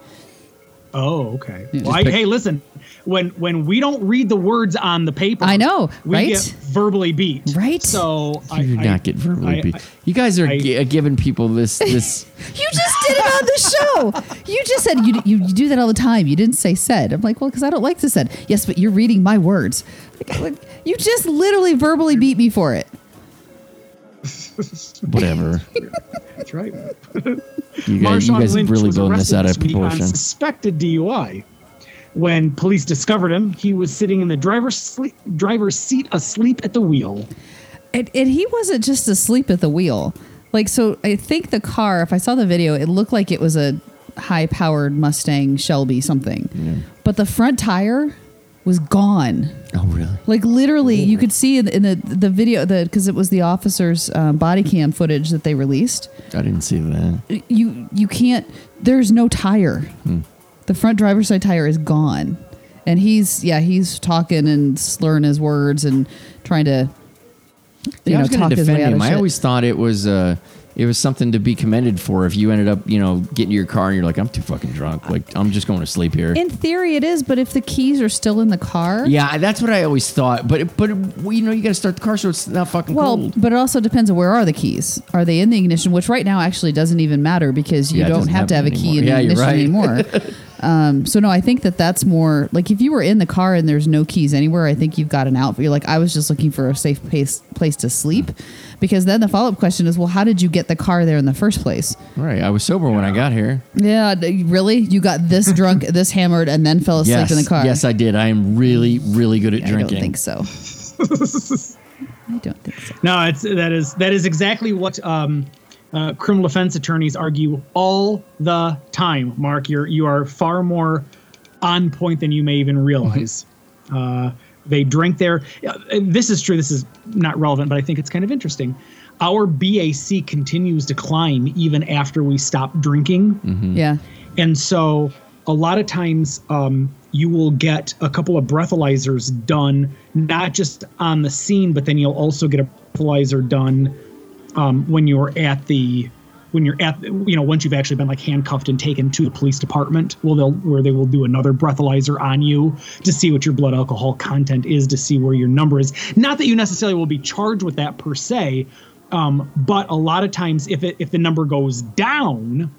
Oh, okay. Yeah. Well, I, pick- hey, listen. When when we don't read the words on the paper, I know, we right? get verbally beat. Right? So I You do I- not get verbally I- beat. I- you guys are I- uh, giving people this this. (laughs) You just did it on the show. You just said you, you, you do that all the time. You didn't say said. I'm like, well, because I don't like to said. Yes, but you're reading my words. Like, like, you just literally verbally beat me for it. Whatever. That's right. You guys, you guys Lynch really was blowing this out of this week on proportion. suspected DUI. When police discovered him, he was sitting in the driver's sleep, driver's seat asleep at the wheel. And, and he wasn't just asleep at the wheel. Like, so I think the car, if I saw the video, it looked like it was a high powered Mustang Shelby something. But the front tire was gone. Oh really? Like literally, you could see in, in the the video that because it was the officer's um, body cam footage that they released. I didn't see that. You you can't. There's no tire. The front driver's side tire is gone, and he's yeah he's talking and slurring his words and trying to you Yeah, I know was going talk to his way defend out him. of I shit. always thought it was uh, it was something to be commended for. If you ended up, you know, getting your car and you're like, I'm too fucking drunk. Like I'm just going to sleep here. in theory, it is, but if the keys are still in the car, yeah, that's what I always thought. But but well, you know, you got to start the car so it's not fucking Well, cold. but it also depends on where are the keys. Are they in the ignition? Which right now actually doesn't even matter because you Yeah, it don't doesn't have to have a key in anymore. the Yeah, you're ignition right. anymore. (laughs) Um, so no, I think that that's more like if you were in the car and there's no keys anywhere, I think you've got an out. But you're like, I was just looking for a safe place place to sleep, because then the follow up question is, well, how did you get the car there in the first place? Right. I was sober when I got here. Yeah, d- really? You got this (laughs) drunk, this hammered, and then fell asleep yes. in the car? Yes, I did. I am really, really good at drinking. I drinking. don't think so. (laughs) I don't think so. No, it's that is that is exactly what um, uh, criminal defense attorneys argue all the time. Mark, you're you are far more on point than you may even realize. uh, they drink their. yeah, This is true. This is not relevant, but I think it's kind of interesting. Our BAC continues to climb even after we stop drinking. Yeah. And so a lot of times um, you will get a couple of breathalyzers done, not just on the scene, but then you'll also get a breathalyzer done um, when you're at the when you're at you know once you've actually been like handcuffed and taken to the police department well they'll where they will do another breathalyzer on you to see what your blood alcohol content is to see where your number is not that you necessarily will be charged with that per se um, but a lot of times if it if the number goes down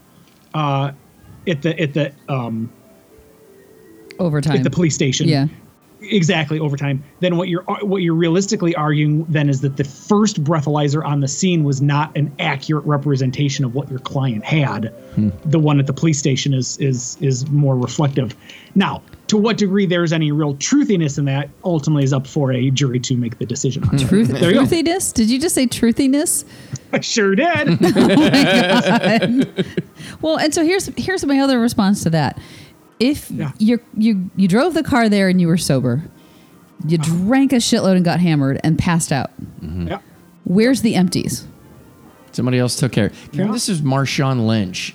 uh, at the at the um, Overtime. at the police station. Yeah. Exactly, overtime. Then what you're what you're realistically arguing then is that the first breathalyzer on the scene was not an accurate representation of what your client had. Hmm. The one at the police station is is is more reflective. Now, to what degree there's any real truthiness in that ultimately is up for a jury to make the decision on. Truth, There you go. truthiness? Did you just say truthiness? I sure did. (laughs) Oh well, and so here's here's my other response to that. If Yeah. you you you drove the car there and you were sober, you Uh-huh. drank a shitload and got hammered and passed out. yeah. Where's the empties? Somebody else took care. Karen, Yeah. this is Marshawn Lynch.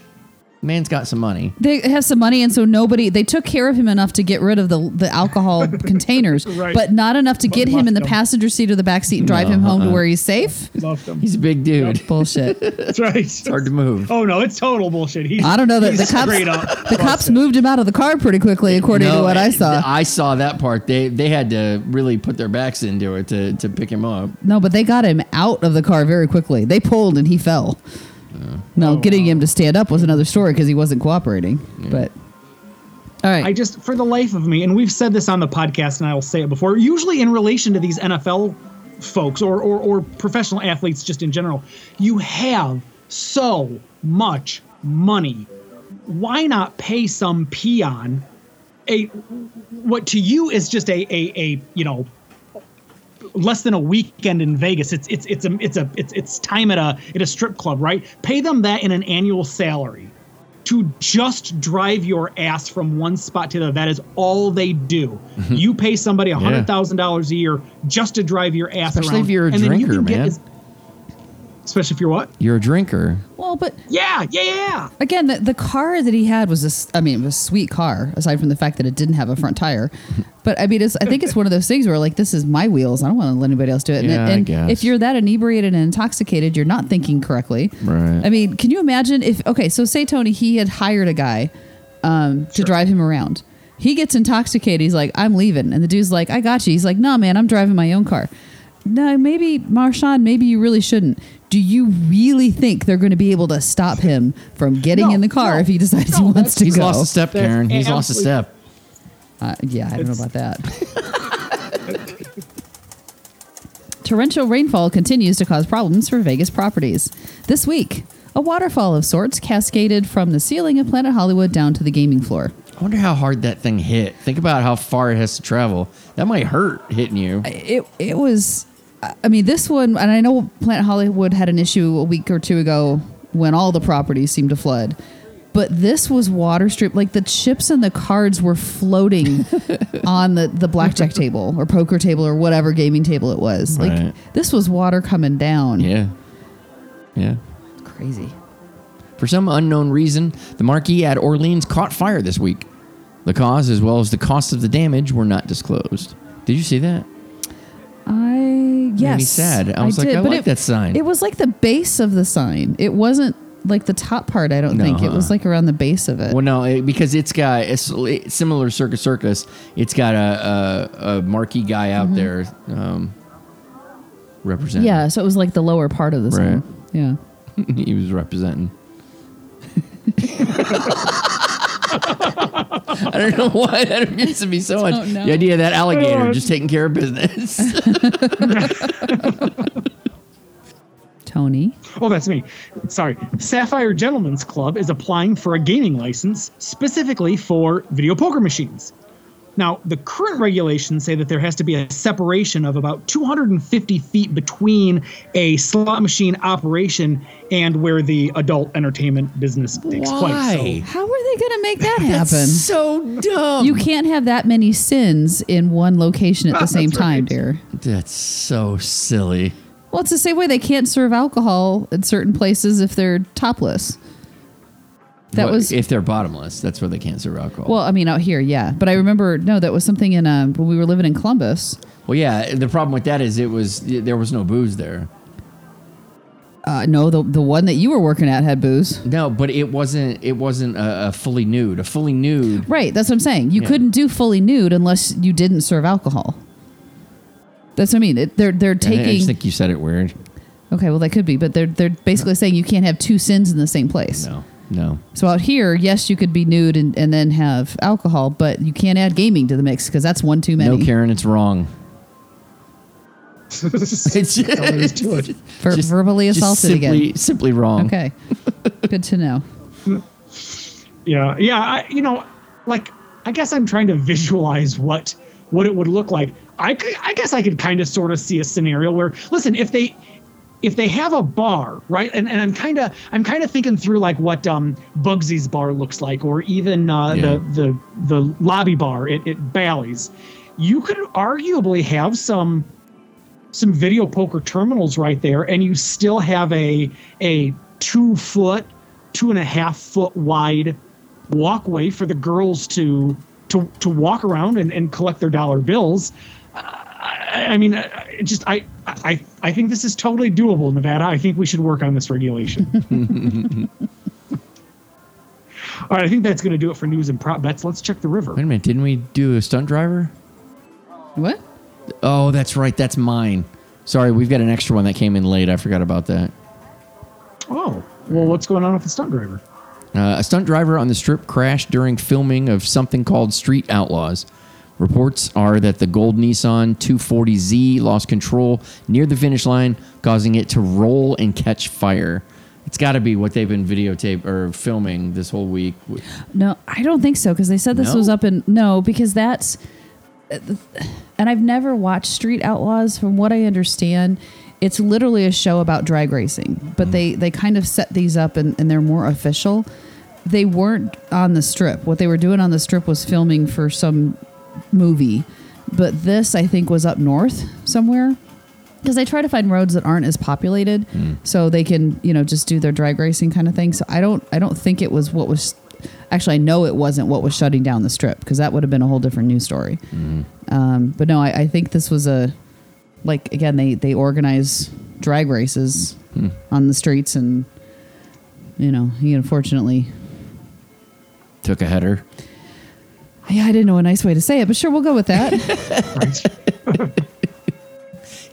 Man's got some money. They have some money, and so nobody they took care of him enough to get rid of the the alcohol (laughs) containers, Right. but not enough to get him in the left him. passenger seat or the back seat and drive him home to uh-uh. where he's safe. Loved him. He's a big dude. Bullshit. (laughs) That's right. It's hard to move. Oh no, it's total bullshit. He's, I don't know that he's the cops the cops moved him out of the car pretty quickly, according to what I it- saw. I saw that part. They they had to really put their backs into it to, to pick him up. No, but they got him out of the car very quickly. They pulled and he fell. No, Oh, getting him to stand up was another story because he wasn't cooperating. But all right, I just, for the life of me, and we've said this on the podcast, and I will say it before, usually in relation to these NFL folks or, or, or professional athletes just in general, you have so much money. Why not pay some peon a what to you is just a a, a you know less than a weekend in Vegas. It's it's it's a it's a it's it's time at a at a strip club, right? Pay them that in an annual salary to just drive your ass from one spot to the other. That is all they do. Mm-hmm. you pay somebody a hundred thousand dollars a year just to drive your ass Especially around. if you're a and then you drinker, can get man. as- especially if you're what? You're a drinker. well, but Yeah, yeah, yeah. again, the, the car that he had was this. I mean, it was a sweet car. Aside from the fact that it didn't have a front tire, (laughs) but I mean, it's, I think it's one of those things where like this is my wheels. I don't want to let anybody else do it. And, Yeah, I and guess. if you're that inebriated and intoxicated, you're not thinking correctly. Right. I mean, can you imagine if okay, so say Tony he had hired a guy um, to drive him around. He gets intoxicated. He's like, "I'm leaving," and the dude's like, "I got you." He's like, "No, man, I'm driving my own car." No, maybe Marshawn, maybe you really shouldn't. Do you really think they're going to be able to stop him from getting No, in the car no, if he decides no, he wants to He's go? He's lost a step, That's Karen. He's lost a step. Uh, yeah, I don't know about that. Torrential rainfall continues to cause problems for Vegas properties. This week, a waterfall of sorts cascaded from the ceiling of Planet Hollywood down to the gaming floor. I wonder how hard that thing hit. Think about how far it has to travel. That might hurt hitting you. It it was, I mean, this one, and I know Planet Hollywood had an issue a week or two ago when all the properties seemed to flood. But this was water strip, like the chips and the cards were floating (laughs) on the, the blackjack table or poker table or whatever gaming table it was. Like Right. this was water coming down. Yeah. Yeah. Crazy. For some unknown reason, the marquee at Orleans caught fire this week. The cause, as well as the cost of the damage, were not disclosed. Did you see that? I yes. me sad. I was like, I but like that sign. It was like the base of the sign. It wasn't like the top part. I don't No, think it was like around the base of it. Well, no, it, because it's got it's similar Circus Circus. It's got a a, a marquee guy out there um, representing. Mm-hmm. yeah, so it was like the lower part of the sign. Yeah. (laughs) he was representing. (laughs) I don't know why that amuses me so much. Know. The idea of that alligator Oh. just taking care of business. (laughs) Tony. Oh, that's me. Sorry. Sapphire Gentlemen's Club is applying for a gaming license specifically for video poker machines. Now, the current regulations say that there has to be a separation of about 250 feet between a slot machine operation and where the adult entertainment business takes place. Why? How are they going to make that happen? That's so dumb. you can't have that many sins in one location at the ah, same That's time, right. dear. That's so silly. Well, it's the same way they can't serve alcohol in certain places if they're topless. That was if they're bottomless. That's where they can't serve alcohol. well, I mean, out here, yeah. But I remember no, that was something in um, when we were living in Columbus. Well, yeah. The problem with that is it was there was no booze there. Uh, no, the the one that you were working at had booze. No, but it wasn't. It wasn't a, a fully nude. A fully nude. Right, that's what I'm saying. You Yeah. couldn't do fully nude unless you didn't serve alcohol. That's what I mean. It, they're they're I, I just think you said it weird. okay, well that could be, but they're they're basically saying you can't have two sins in the same place. No, no. So out here, yes, you could be nude and, and then have alcohol, but you can't add gaming to the mix because that's one too many. No, Karen, it's wrong. (laughs) It's It's all there is to it. Verbally just assaulted simply, again. Simply wrong. Okay, good to know. (laughs) Yeah, yeah. I, you know, like I guess I'm trying to visualize what what it would look like. I could- I guess I could kind of sort of see a scenario where listen, if they if they have a bar, right? And, and I'm kind of I'm kind of thinking through like what um Bugsy's bar looks like, or even uh, Yeah. the the the lobby bar at, at Bally's. You could arguably have some some video poker terminals right there, and you still have a a two foot, two and a half foot wide walkway for the girls to to to walk around and, and collect their dollar bills. Uh, I, I mean, uh, just I, I I think this is totally doable, Nevada. I think we should work on this regulation. (laughs) All right, I think that's going to do it for news and prop bets. Let's check the river. Wait a minute. Didn't we do a stunt driver? What? Oh, that's right. That's mine. Sorry, we've got an extra one that came in late. I forgot about that. Oh, well, what's going on with the stunt driver? Uh, a stunt driver on the strip crashed during filming of something called Street Outlaws. Reports are that the gold Nissan 240Z lost control near the finish line, causing it to roll and catch fire. It's got to be what they've been videotape or filming this whole week. No, I don't think so because they said this No? was up in no because that's and I've never watched Street Outlaws. From what I understand, it's literally a show about drag racing, but mm. they they kind of set these up and, and they're more official. They weren't on the strip. What they were doing on the strip was filming for some movie, but this I think was up north somewhere. Because they try to find roads that aren't as populated hmm. so they can you know just do their drag racing kind of thing. So i don't i don't think it was what was actually i know it wasn't what was shutting down the strip because that would have been a whole different news story. Mm-hmm. Um, but no I, I think this was a like again they they organize drag races hmm. on the streets and you know he unfortunately Took a header. Yeah i didn't know a nice way to say it but sure we'll go with that (laughs)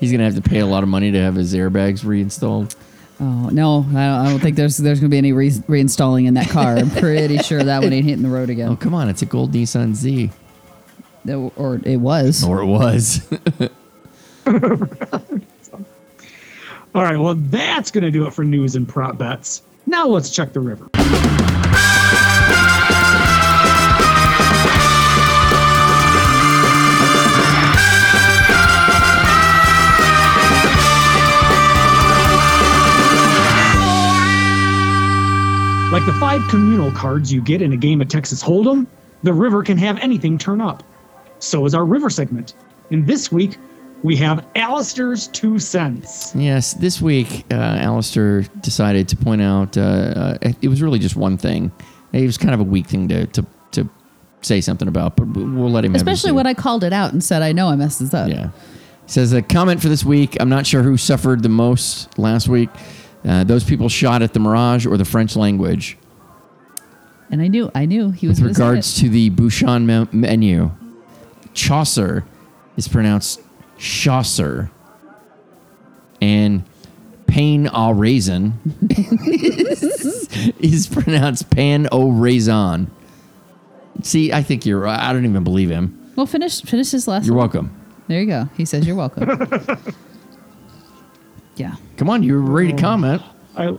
He's gonna have to pay a lot of money to have his airbags reinstalled. oh no I don't, I don't think there's there's gonna be any re- reinstalling in that car i'm pretty sure that one ain't hitting the road again. Oh come on, it's a gold Nissan Z, or it was or it was. (laughs) All right, well, that's going to do it for news and prop bets. Now let's check the river. Like the five communal cards you get in a game of Texas Hold'em, the river can have anything turn up. So is our river segment. And this week, we have Alistair's Two Cents. Yes, this week, uh, Alistair decided to point out uh, uh, it was really just one thing. It was kind of a weak thing to to, to say something about, but we'll let him. Especially due. when I called it out and said, I know I messed this up. Yeah. He says a comment for this week. I'm not sure who suffered the most last week. Uh, those people shot at the Mirage or the French language. And I knew, I knew he was With regards to the Bouchon me- menu, Chaucer is pronounced Chaucer. And pain au raisin (laughs) is pronounced pan au raisin. See, I think you're. I don't even believe him. Well, finish finish his last. You're one. welcome. There you go. He says you're welcome. (laughs) yeah. Come on, you were ready to oh. comment. I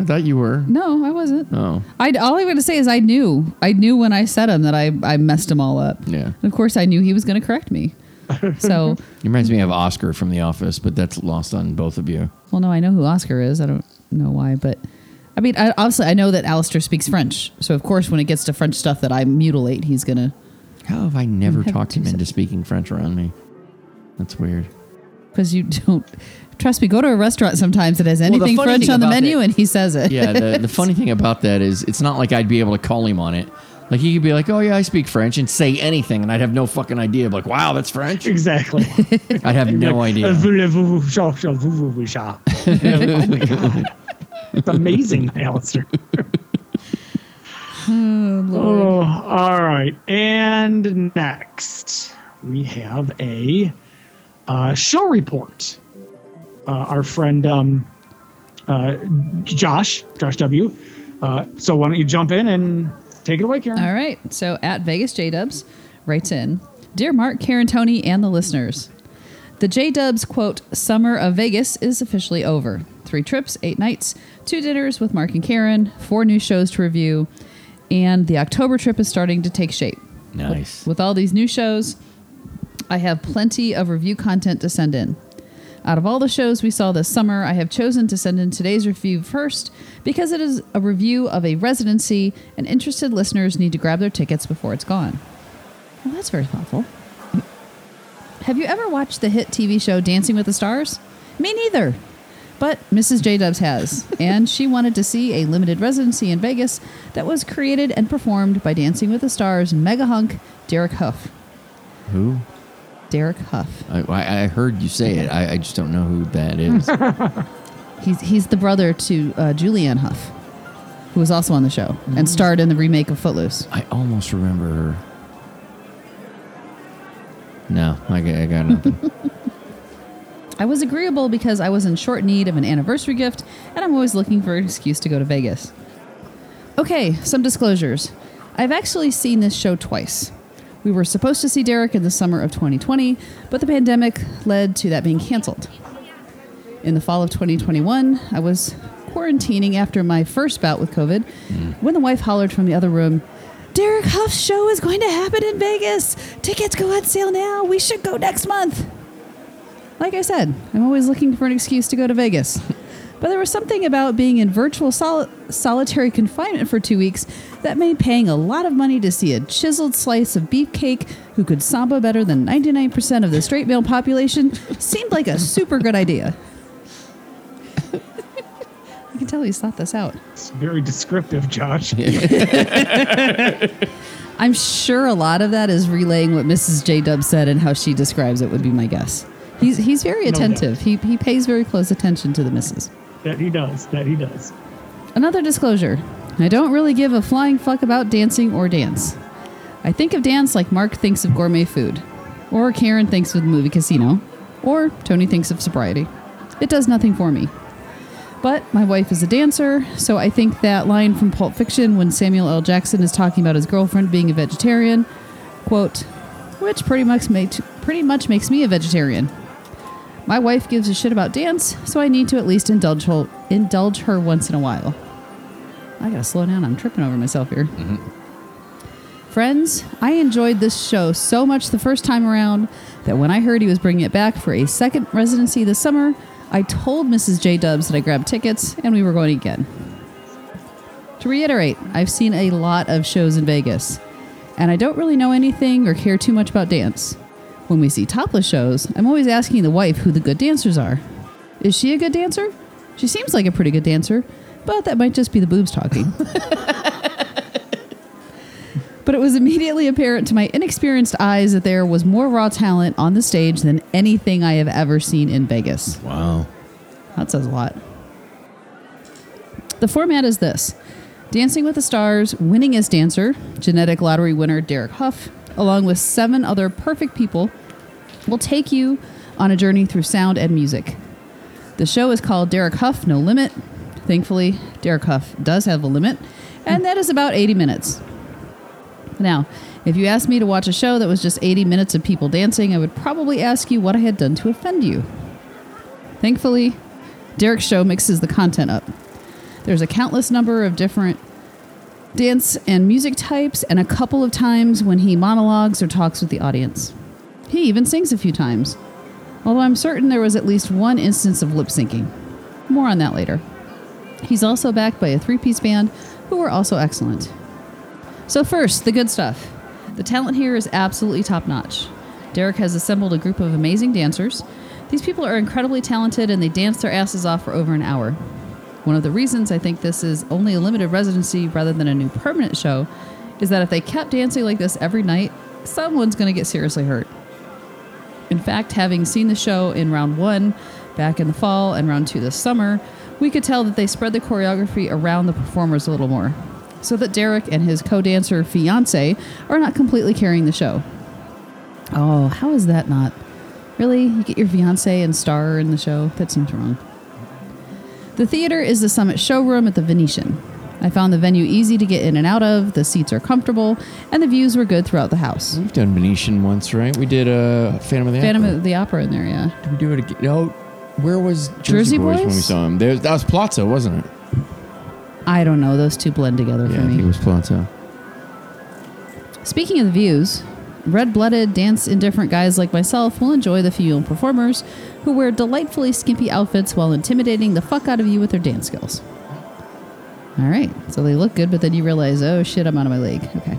I thought you were. No, I wasn't. Oh, I all I'm going to say is I knew. I knew when I said him that I I messed him all up. Yeah. And of course, I knew he was going to correct me. (laughs) So, it reminds me of Oscar from The Office, but that's lost on both of you. well, no, I know who Oscar is. I don't know why, but I mean, I, obviously, I know that Alistair speaks French. So, of course, when it gets to French stuff that I mutilate, he's going to. How have I never Have talked him into speaking French around me? That's weird. Because you don't. Trust me, go to a restaurant sometimes that has anything funny French on the menu that- and he says it. Yeah, the, the (laughs) funny thing about that is it's not like I'd be able to call him on it. Like he could be like, "Oh yeah, I speak French," and say anything, and I'd have no fucking idea. Like, wow, that's French. exactly. (laughs) I'd have no idea. Voulez-vous cha- cha- voulez-vous cha? Oh my God. It's amazing, Alistair. (laughs) oh, all right. And next, we have a uh, show report. Uh, our friend um, uh, Josh, Josh W. Uh, so why don't you jump in and take it away, Karen? All right. So at Vegas J Dubs writes in Dear Mark, Karen, Tony, and the listeners, the J Dubs quote, Summer of Vegas is officially over. Three trips, eight nights, two dinners with Mark and Karen, four new shows to review, and the October trip is starting to take shape. Nice. With all these new shows, I have plenty of review content to send in. Out of all the shows we saw this summer, I have chosen to send in today's review first because it is a review of a residency and interested listeners need to grab their tickets before it's gone. Well, that's very thoughtful. Have you ever watched the hit TV show Dancing with the Stars? Me neither. But Mrs. J Dubs has, and she wanted to see a limited residency in Vegas that was created and performed by Dancing with the Stars mega hunk Derek Hough. Who? Derek Hough. I, I I heard you say it. I, I just don't know who that is. (laughs) He's he's the brother to uh, Julianne Hough, who was also on the show and starred in the remake of Footloose. I almost remember her. No, I I got nothing. (laughs) I was agreeable because I was in short need of an anniversary gift, and I'm always looking for an excuse to go to Vegas. Okay, some disclosures. I've actually seen this show twice. We were supposed to see Derek in the summer of 2020, but the pandemic led to that being canceled. In the fall of 2021, I was quarantining after my first bout with COVID when the wife hollered from the other room, Derek Hough's show is going to happen in Vegas. Tickets go on sale now. We should go next month. Like I said, I'm always looking for an excuse to go to Vegas. (laughs) But there was something about being in virtual sol- solitary confinement for two weeks that made paying a lot of money to see a chiseled slice of beefcake who could samba better than 99% of the straight male population seemed like a super good idea. (laughs) I can tell he's thought this out. It's very descriptive, Josh. (laughs) (laughs) I'm sure a lot of that is relaying what Mrs. J Dub said and how she describes it would be my guess. He's he's very No attentive. he he pays very close attention to the missus. That he does. That he does. Another disclosure. I don't really give a flying fuck about dancing or dance. I think of dance like Mark thinks of gourmet food, or Karen thinks of the movie Casino, or Tony thinks of sobriety. It does nothing for me. But my wife is a dancer, so I think that line from Pulp Fiction when Samuel L. Jackson is talking about his girlfriend being a vegetarian, quote, which pretty much make, pretty much makes me a vegetarian. My wife gives a shit about dance, so I need to at least indulge her, indulge her once in a while. I gotta slow down. I'm tripping over myself here. Mm-hmm. Friends, I enjoyed this show so much the first time around that when I heard he was bringing it back for a second residency this summer, I told Mrs. J Dubs that I grabbed tickets and we were going again. To reiterate, I've seen a lot of shows in Vegas, and I don't really know anything or care too much about dance. When we see topless shows, I'm always asking the wife who the good dancers are. Is she a good dancer? She seems like a pretty good dancer, but that might just be the boobs talking. (laughs) but it was immediately apparent to my inexperienced eyes that there was more raw talent on the stage than anything I have ever seen in Vegas. Wow. That says a lot. The format is this Dancing with the Stars, winning as dancer, genetic lottery winner Derek Hough, along with seven other perfect people, will take you on a journey through sound and music. The show is called Derek Hough No Limit. Thankfully, Derek Hough does have a limit, and that is about 80 minutes. Now, if you asked me to watch a show that was just 80 minutes of people dancing, I would probably ask you what I had done to offend you. Thankfully, Derek's show mixes the content up. There's a countless number of different dance and music types, and a couple of times when he monologues or talks with the audience. He even sings a few times, although I'm certain there was at least one instance of lip syncing. More on that later. He's also backed by a three piece band who are also excellent. So, first, the good stuff. The talent here is absolutely top notch. Derek has assembled a group of amazing dancers. These people are incredibly talented and they dance their asses off for over an hour. One of the reasons I think this is only a limited residency rather than a new permanent show is that if they kept dancing like this every night, someone's going to get seriously hurt. In fact, having seen the show in round one back in the fall and round two this summer, we could tell that they spread the choreography around the performers a little more, so that Derek and his co dancer fiance are not completely carrying the show. Oh, how is that not? Really? You get your fiance and star in the show? That seems wrong. The theater is the Summit showroom at the Venetian. I found the venue easy to get in and out of, the seats are comfortable, and the views were good throughout the house. We've done Venetian once, right? We did uh, Phantom of the Phantom Opera. of the Opera in there, yeah. Did we do it again? No. Where was Jersey, Jersey Boys, when we saw him? There, that was Plaza, wasn't it? I don't know, those two blend together Yeah, for I think me. it was Plaza. Speaking of the views, red blooded, dance indifferent guys like myself will enjoy the female performers who wear delightfully skimpy outfits while intimidating the fuck out of you with their dance skills. All right, so they look good, but then you realize, oh shit, I'm out of my league. Okay.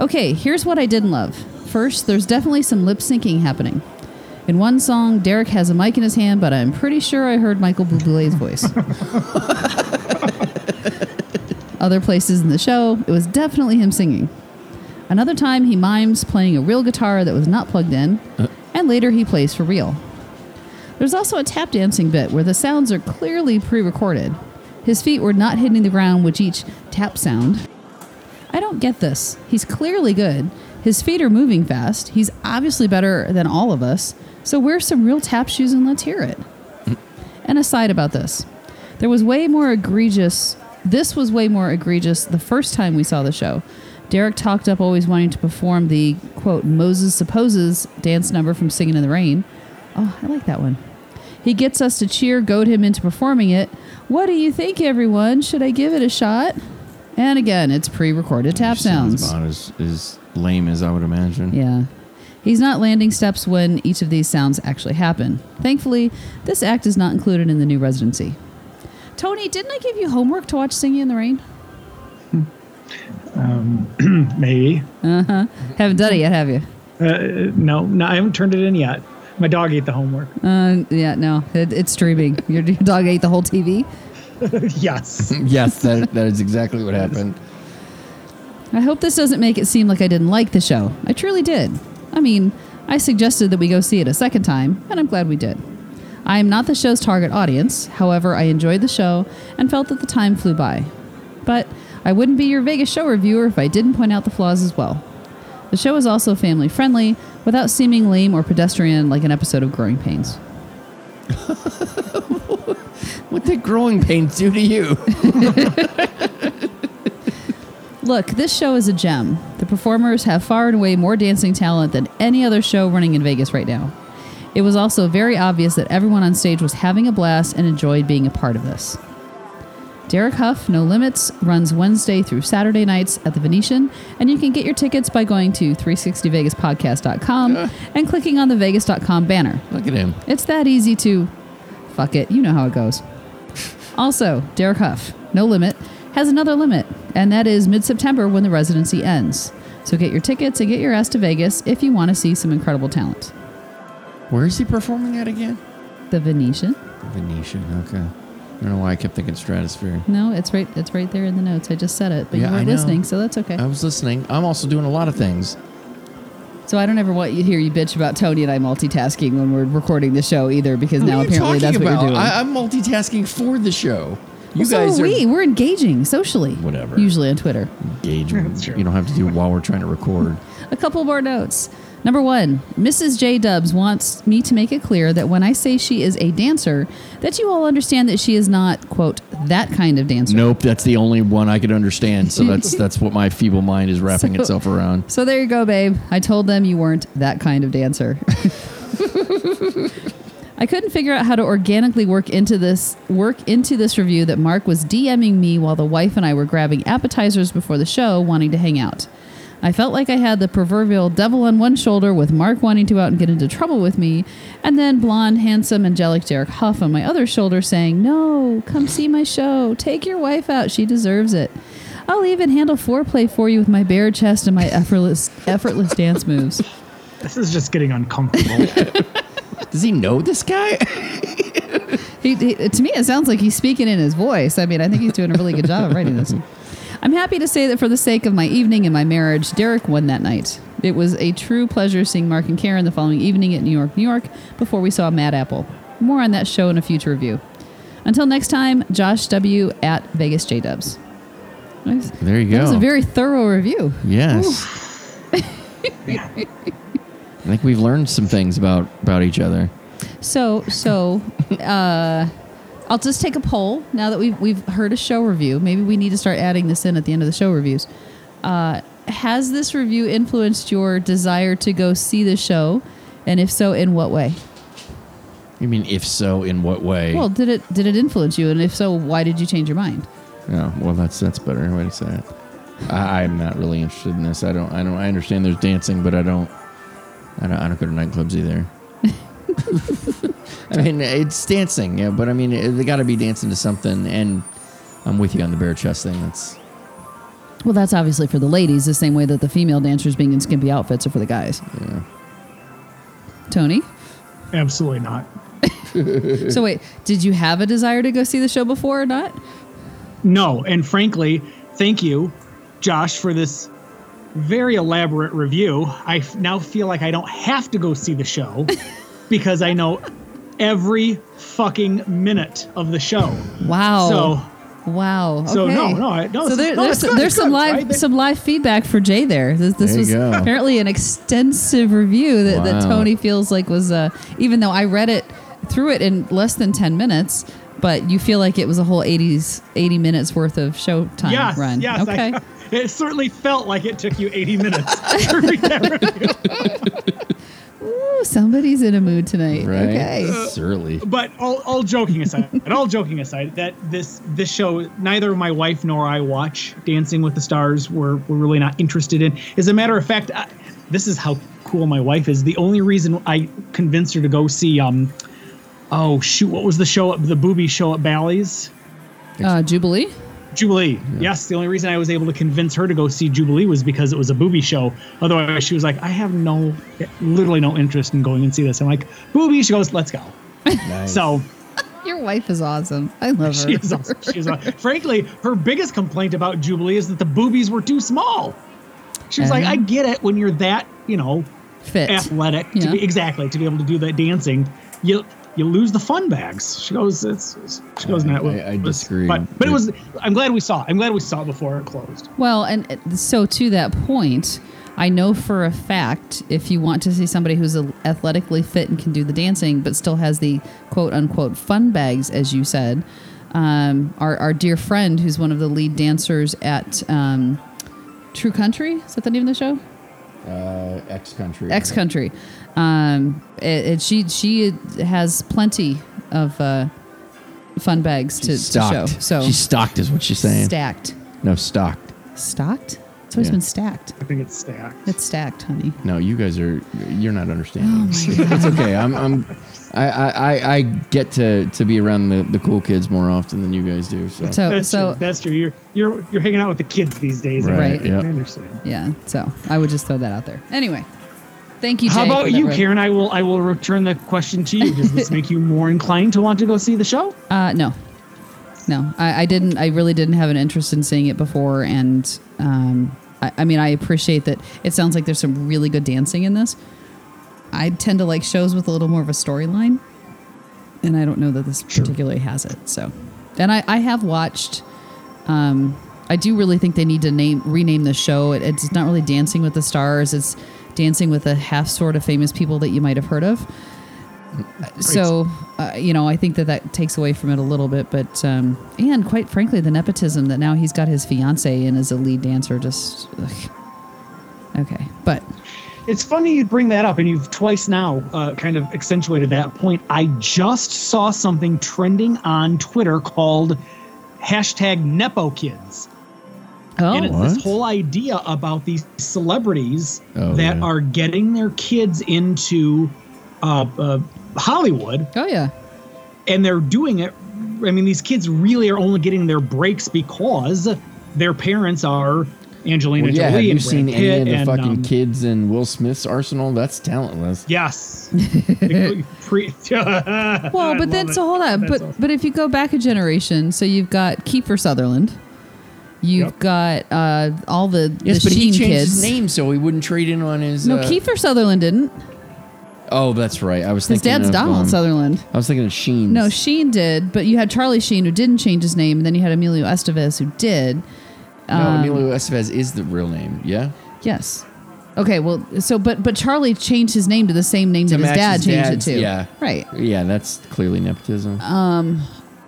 Okay, here's what I didn't love. First, there's definitely some lip syncing happening. In one song, Derek has a mic in his hand, but I'm pretty sure I heard Michael Bublé's voice. (laughs) Other places in the show, it was definitely him singing. Another time, he mimes playing a real guitar that was not plugged in, uh. and later he plays for real. There's also a tap dancing bit where the sounds are clearly pre recorded. His feet were not hitting the ground with each tap sound. I don't get this. He's clearly good. His feet are moving fast. He's obviously better than all of us. So wear some real tap shoes and let's hear it. And aside about this, there was way more egregious. This was way more egregious the first time we saw the show. Derek talked up always wanting to perform the quote Moses supposes dance number from Singing in the Rain. Oh, I like that one. He gets us to cheer, goad him into performing it. What do you think, everyone? Should I give it a shot? And again, it's pre-recorded tap sounds. About as, as lame as I would imagine. Yeah. He's not landing steps when each of these sounds actually happen. Thankfully, this act is not included in the new residency. Tony, didn't I give you homework to watch Singing in the Rain? Um, (clears throat) maybe. Uh huh. Haven't done it yet, have you? Uh, no, no, I haven't turned it in yet. My dog ate the homework. Uh, yeah, no, it, it's streaming. Your, your dog ate the whole TV. (laughs) yes. (laughs) yes, that, that is exactly what happened. I hope this doesn't make it seem like I didn't like the show. I truly did. I mean, I suggested that we go see it a second time, and I'm glad we did. I am not the show's target audience. However, I enjoyed the show and felt that the time flew by. But I wouldn't be your Vegas show reviewer if I didn't point out the flaws as well. The show is also family friendly without seeming lame or pedestrian like an episode of Growing Pains. (laughs) What did growing pains do to you? (laughs) Look, this show is a gem. The performers have far and away more dancing talent than any other show running in Vegas right now. It was also very obvious that everyone on stage was having a blast and enjoyed being a part of this. Derek Hough, No Limits, runs Wednesday through Saturday nights at the Venetian, and you can get your tickets by going to 360vegaspodcast.com and clicking on the vegas.com banner. Look at him. It's that easy to. Fuck it, you know how it goes. Also, Derek Hough, No Limit, has another limit, and that is mid September when the residency ends. So get your tickets and get your ass to Vegas if you want to see some incredible talent. Where is he performing at again? The Venetian? Venetian. Okay. I don't know why I kept thinking Stratosphere. No, it's right. It's right there in the notes. I just said it, but Yeah, you I weren't know. listening, so that's okay. I was listening. I'm also doing a lot of things. So I don't ever want you to hear you bitch about Tony and I multitasking when we're recording the show either, because now What are you apparently that's talking what you're doing. I, I'm multitasking for the show. You Well, so guys are are we. We're engaging socially. Whatever. Usually on Twitter. engaging. You don't have to do it while we're trying to record. (laughs) A couple more notes. Number one, Mrs. J Dubs wants me to make it clear that when I say she is a dancer, that you all understand that she is not, quote, that kind of dancer. Nope, that's the only one I could understand. So that's (laughs) that's what my feeble mind is wrapping So- itself around. So there you go, babe. I told them you weren't that kind of dancer. (laughs) I couldn't figure out how to organically work into this work into this review that Mark was DMing me while the wife and I were grabbing appetizers before the show, wanting to hang out. I felt like I had the proverbial devil on one shoulder with Mark wanting to out and get into trouble with me, and then blonde, handsome, angelic Derek Hough on my other shoulder saying, No, come see my show. Take your wife out. She deserves it. I'll even handle foreplay for you with my bare chest and my effortless effortless dance moves. This is just getting uncomfortable. (laughs) Does he know this guy? (laughs) He, he, to me, it sounds like he's speaking in his voice. I mean, I think he's doing a really good job of writing this. I'm happy to say that for the sake of my evening and my marriage, Derek won that night. It was a true pleasure seeing Mark and Karen the following evening at New York, New York, before we saw Mad Apple. More on that show in a future review. Until next time, Josh W. at Vegas J Dubs. Nice. There you go. That was a very thorough review. Yes. (laughs) I think we've learned some things about about each other. So, so, uh, I'll just take a poll now that we've we've heard a show review. Maybe we need to start adding this in at the end of the show reviews. Uh, has this review influenced your desire to go see the show, and if so, in what way? You mean if so, in what way? Well, did it did it influence you, and if so, why did you change your mind? Yeah, well, that's that's better way to say it. I, I'm not really interested in this. I don't. I don't. I understand there's dancing, but I don't. I don't. I don't go to nightclubs either. (laughs) I mean, it's dancing, yeah, but I mean, it- they got to be dancing to something. And I'm with you on the bare chest thing. That's Well, that's obviously for the ladies, the same way that the female dancers being in skimpy outfits are for the guys. yeah. Tony, Absolutely not. (laughs) so wait, did you have a desire to go see the show before or not? No, and frankly, thank you, Josh, for this very elaborate review. I f- now feel like I don't have to go see the show (laughs) because I know every fucking minute of the show. Wow. So, Wow. So, okay. no, no, I- no, So there, no, there's some, good, there's some good, live right? some live feedback for Jay there. This, this There was go. apparently an extensive review that, that Tony feels like was uh, even though I read it through it in less than ten minutes, but you feel like it was a whole 80s 80 minutes worth of show time yes, run. yes. okay. I, (laughs) it certainly felt like it took you 80 minutes (laughs) (laughs) Ooh, somebody's in a mood tonight. right. Okay. Surly. But all, all joking aside, (laughs) and all joking aside, that this this show, neither my wife nor I watch Dancing with the Stars. We're we're really not interested in. As a matter of fact, I, this is how cool my wife is. The only reason I convinced her to go see um, oh shoot, what was the show? The booby show at Bally's. Uh, Jubilee. Jubilee. Yes, the only reason I was able to convince her to go see Jubilee was because it was a booby show. Otherwise, she was like, I have no, literally no interest in going and see this. I'm like, booby. She goes, let's go. Nice. So Your wife is awesome. I love her. she is awesome. She is awesome. Frankly, her biggest complaint about Jubilee is that the boobies were too small. She was like, Uh-huh. I get it when you're that, you know, Fit. athletic to be exactly to be able to do that dancing. You you lose the fun bags. She goes, it's, it's she goes, I- that I- I disagree. But but it was. I'm glad we saw. it. I'm glad we saw it before it closed. Well, and so to that point, I know for a fact if you want to see somebody who's athletically fit and can do the dancing, but still has the quote unquote fun bags, as you said, um, our, our dear friend who's one of the lead dancers at um, True Country, is that the name of the show? Uh, X country. X Country. Um, it, it, she she has plenty of uh, fun bags to, to show. So she's stocked, is what she's saying. stacked, No, stocked. stocked. It's always Yeah. been stacked. I think it's stacked. It's stacked, honey. No, you guys are. You're not understanding. Oh understanding. it's okay. I'm. I'm I, I, I- I get to, to be around the, the cool kids more often than you guys do. So, So That's so true. That's true. You're you're you're hanging out with the kids these days. I Right, I understand. yeah. So I would just throw that out there. Anyway, thank you. Jay, How about you, re- Karen? I will I will return the question to you. Does this (laughs) make you more inclined to want to go see the show? Uh, no, no. I, I didn't. I really didn't have an interest in seeing it before, and um, I, I mean, I appreciate that. It sounds like there's some really good dancing in this. I tend to like shows with a little more of a storyline, and I don't know that this particularly has it. So, and I, I have watched. Um, I do really think they need to name rename the show. It, it's not really Dancing with the Stars. It's dancing with a half sort of famous people that you might have heard of. So, uh, you know, I think that that takes away from it a little bit, but um, and quite frankly, the nepotism that now he's got his fiance in as a lead dancer just ugh. okay. But It's funny you bring that up, and you've twice now uh, kind of accentuated that point. I just saw something trending on Twitter called hashtag Nepo Kids. oh, and it's What? this whole idea about these celebrities Oh, that yeah. are getting their kids into uh, uh, Hollywood, oh yeah, and they're doing it. I mean, these kids really are only getting their breaks because their parents are Angelina Well, yeah, Jolie have you and Brad seen Pitt any of the and, fucking um, kids in Will Smith's arsenal? That's talentless. Yes. (laughs) Well, (laughs) but then so hold on, That's but awesome. but if you go back a generation, so you've got Kiefer Sutherland, you've Yep. got uh, all the Yes, the but he changed kids. his name so he wouldn't trade in on his. No, uh, Kiefer Sutherland didn't. Oh, that's right. I was His thinking dad's of, Donald um, Sutherland. I was thinking of Sheen. No, Sheen did, but you had Charlie Sheen who didn't change his name, and then you had Emilio Estevez who did. no, um, Emilio Estevez is the real name. Yeah, Yes. Okay, well, so but but Charlie changed his name to the same name To that his dad his changed it to. yeah. Right. yeah, that's clearly nepotism. Um,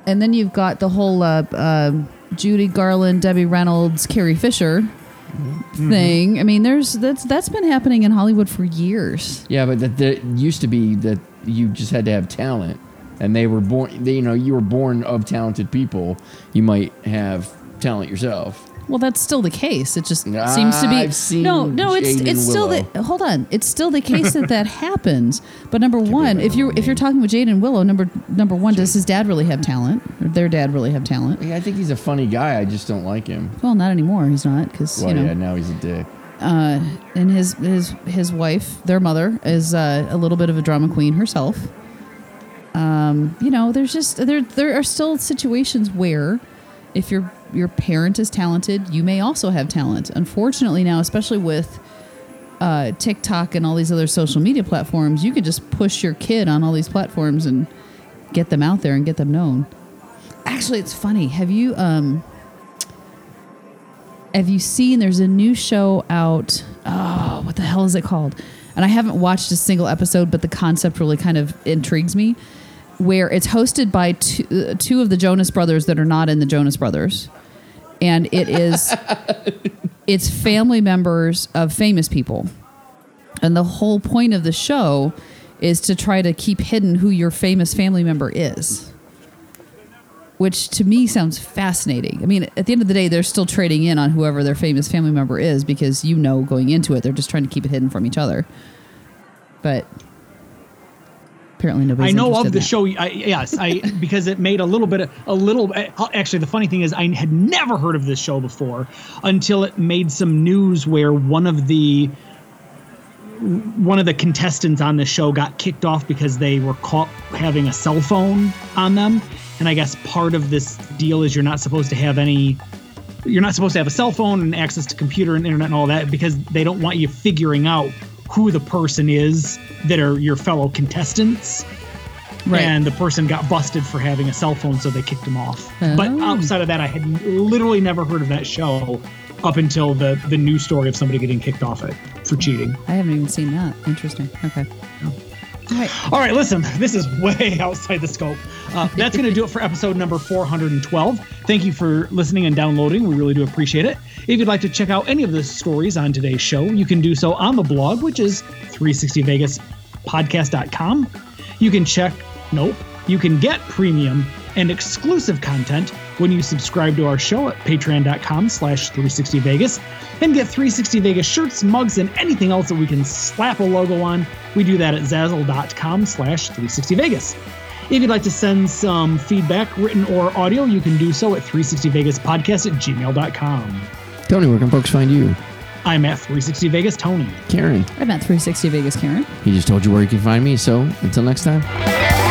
And then you've got the whole uh, um Judy Garland, Debbie Reynolds, Carrie Fisher Mm-hmm. thing. I mean, there's that's that's been happening in Hollywood for years. yeah, but that there used to be that you just had to have talent, and they were born. They, you know, you were born of talented people. You might have talent yourself. Well, that's still the case. It just seems to be I've seen no, no. It's it's still the hold on. It's still the case that that (laughs) happens. But number one, if you're if you're talking with Jaden Willow, number number one, does his dad really have talent? Or their dad really have talent? Yeah, I think he's a funny guy. I just don't like him. Well, not anymore. He's not because Well, you know. yeah, now he's a dick. and his his his wife, their mother, is uh, a little bit of a drama queen herself. Um, you know, there's just there there are still situations where, if your your parent is talented, you may also have talent. Unfortunately, now, especially with uh, TikTok and all these other social media platforms, you could just push your kid on all these platforms and get them out there and get them known. Actually, it's funny. Have you um have you seen there's a new show out oh what the hell is it called and i haven't watched a single episode but the concept really kind of intrigues me where it's hosted by two, uh, two of the jonas brothers that are not in the jonas brothers and it is (laughs) it's family members of famous people and the whole point of the show is to try to keep hidden who your famous family member is which to me sounds fascinating. I mean, at the end of the day, they're still trading in on whoever their famous family member is because you know going into it, they're just trying to keep it hidden from each other. But apparently, nobody's. I know of the show. I, yes, I (laughs) because it made a little bit, of, a little. Actually, the funny thing is, I had never heard of this show before until it made some news where one of the one of the contestants on the show got kicked off because they were caught having a cell phone on them, and I guess part of this deal is you're not supposed to have any. You're not supposed to have a cell phone and access to computer and internet and all that because they don't want you figuring out who the person is that are your fellow contestants Right. and the person got busted for having a cell phone, so they kicked him off. But Oh. outside of that, I had literally never heard of that show up until the the news story of somebody getting kicked off it for cheating. I haven't even seen that. Interesting. Okay. All right. All right, listen, this is (laughs) way outside the scope. Uh, that's going to do it for episode number 412. Thank you for listening and downloading. We really do appreciate it. If you'd like to check out any of the stories on today's show, you can do so on the blog, which is 360vegaspodcast.com. You can check, nope, you can get premium and exclusive content when you subscribe to our show at patreon.com slash 360vegas and get 360 Vegas shirts, mugs, and anything else that we can slap a logo on. We do that at zazzle.com slash 360vegas. If you'd like to send some feedback, written or audio, you can do so at 360vegaspodcast at gmail.com. Tony, where can folks find you? I'm at 360 Vegas Tony. Karen, I'm at 360 Vegas, Karen. he just told you where you can find me. So until next time.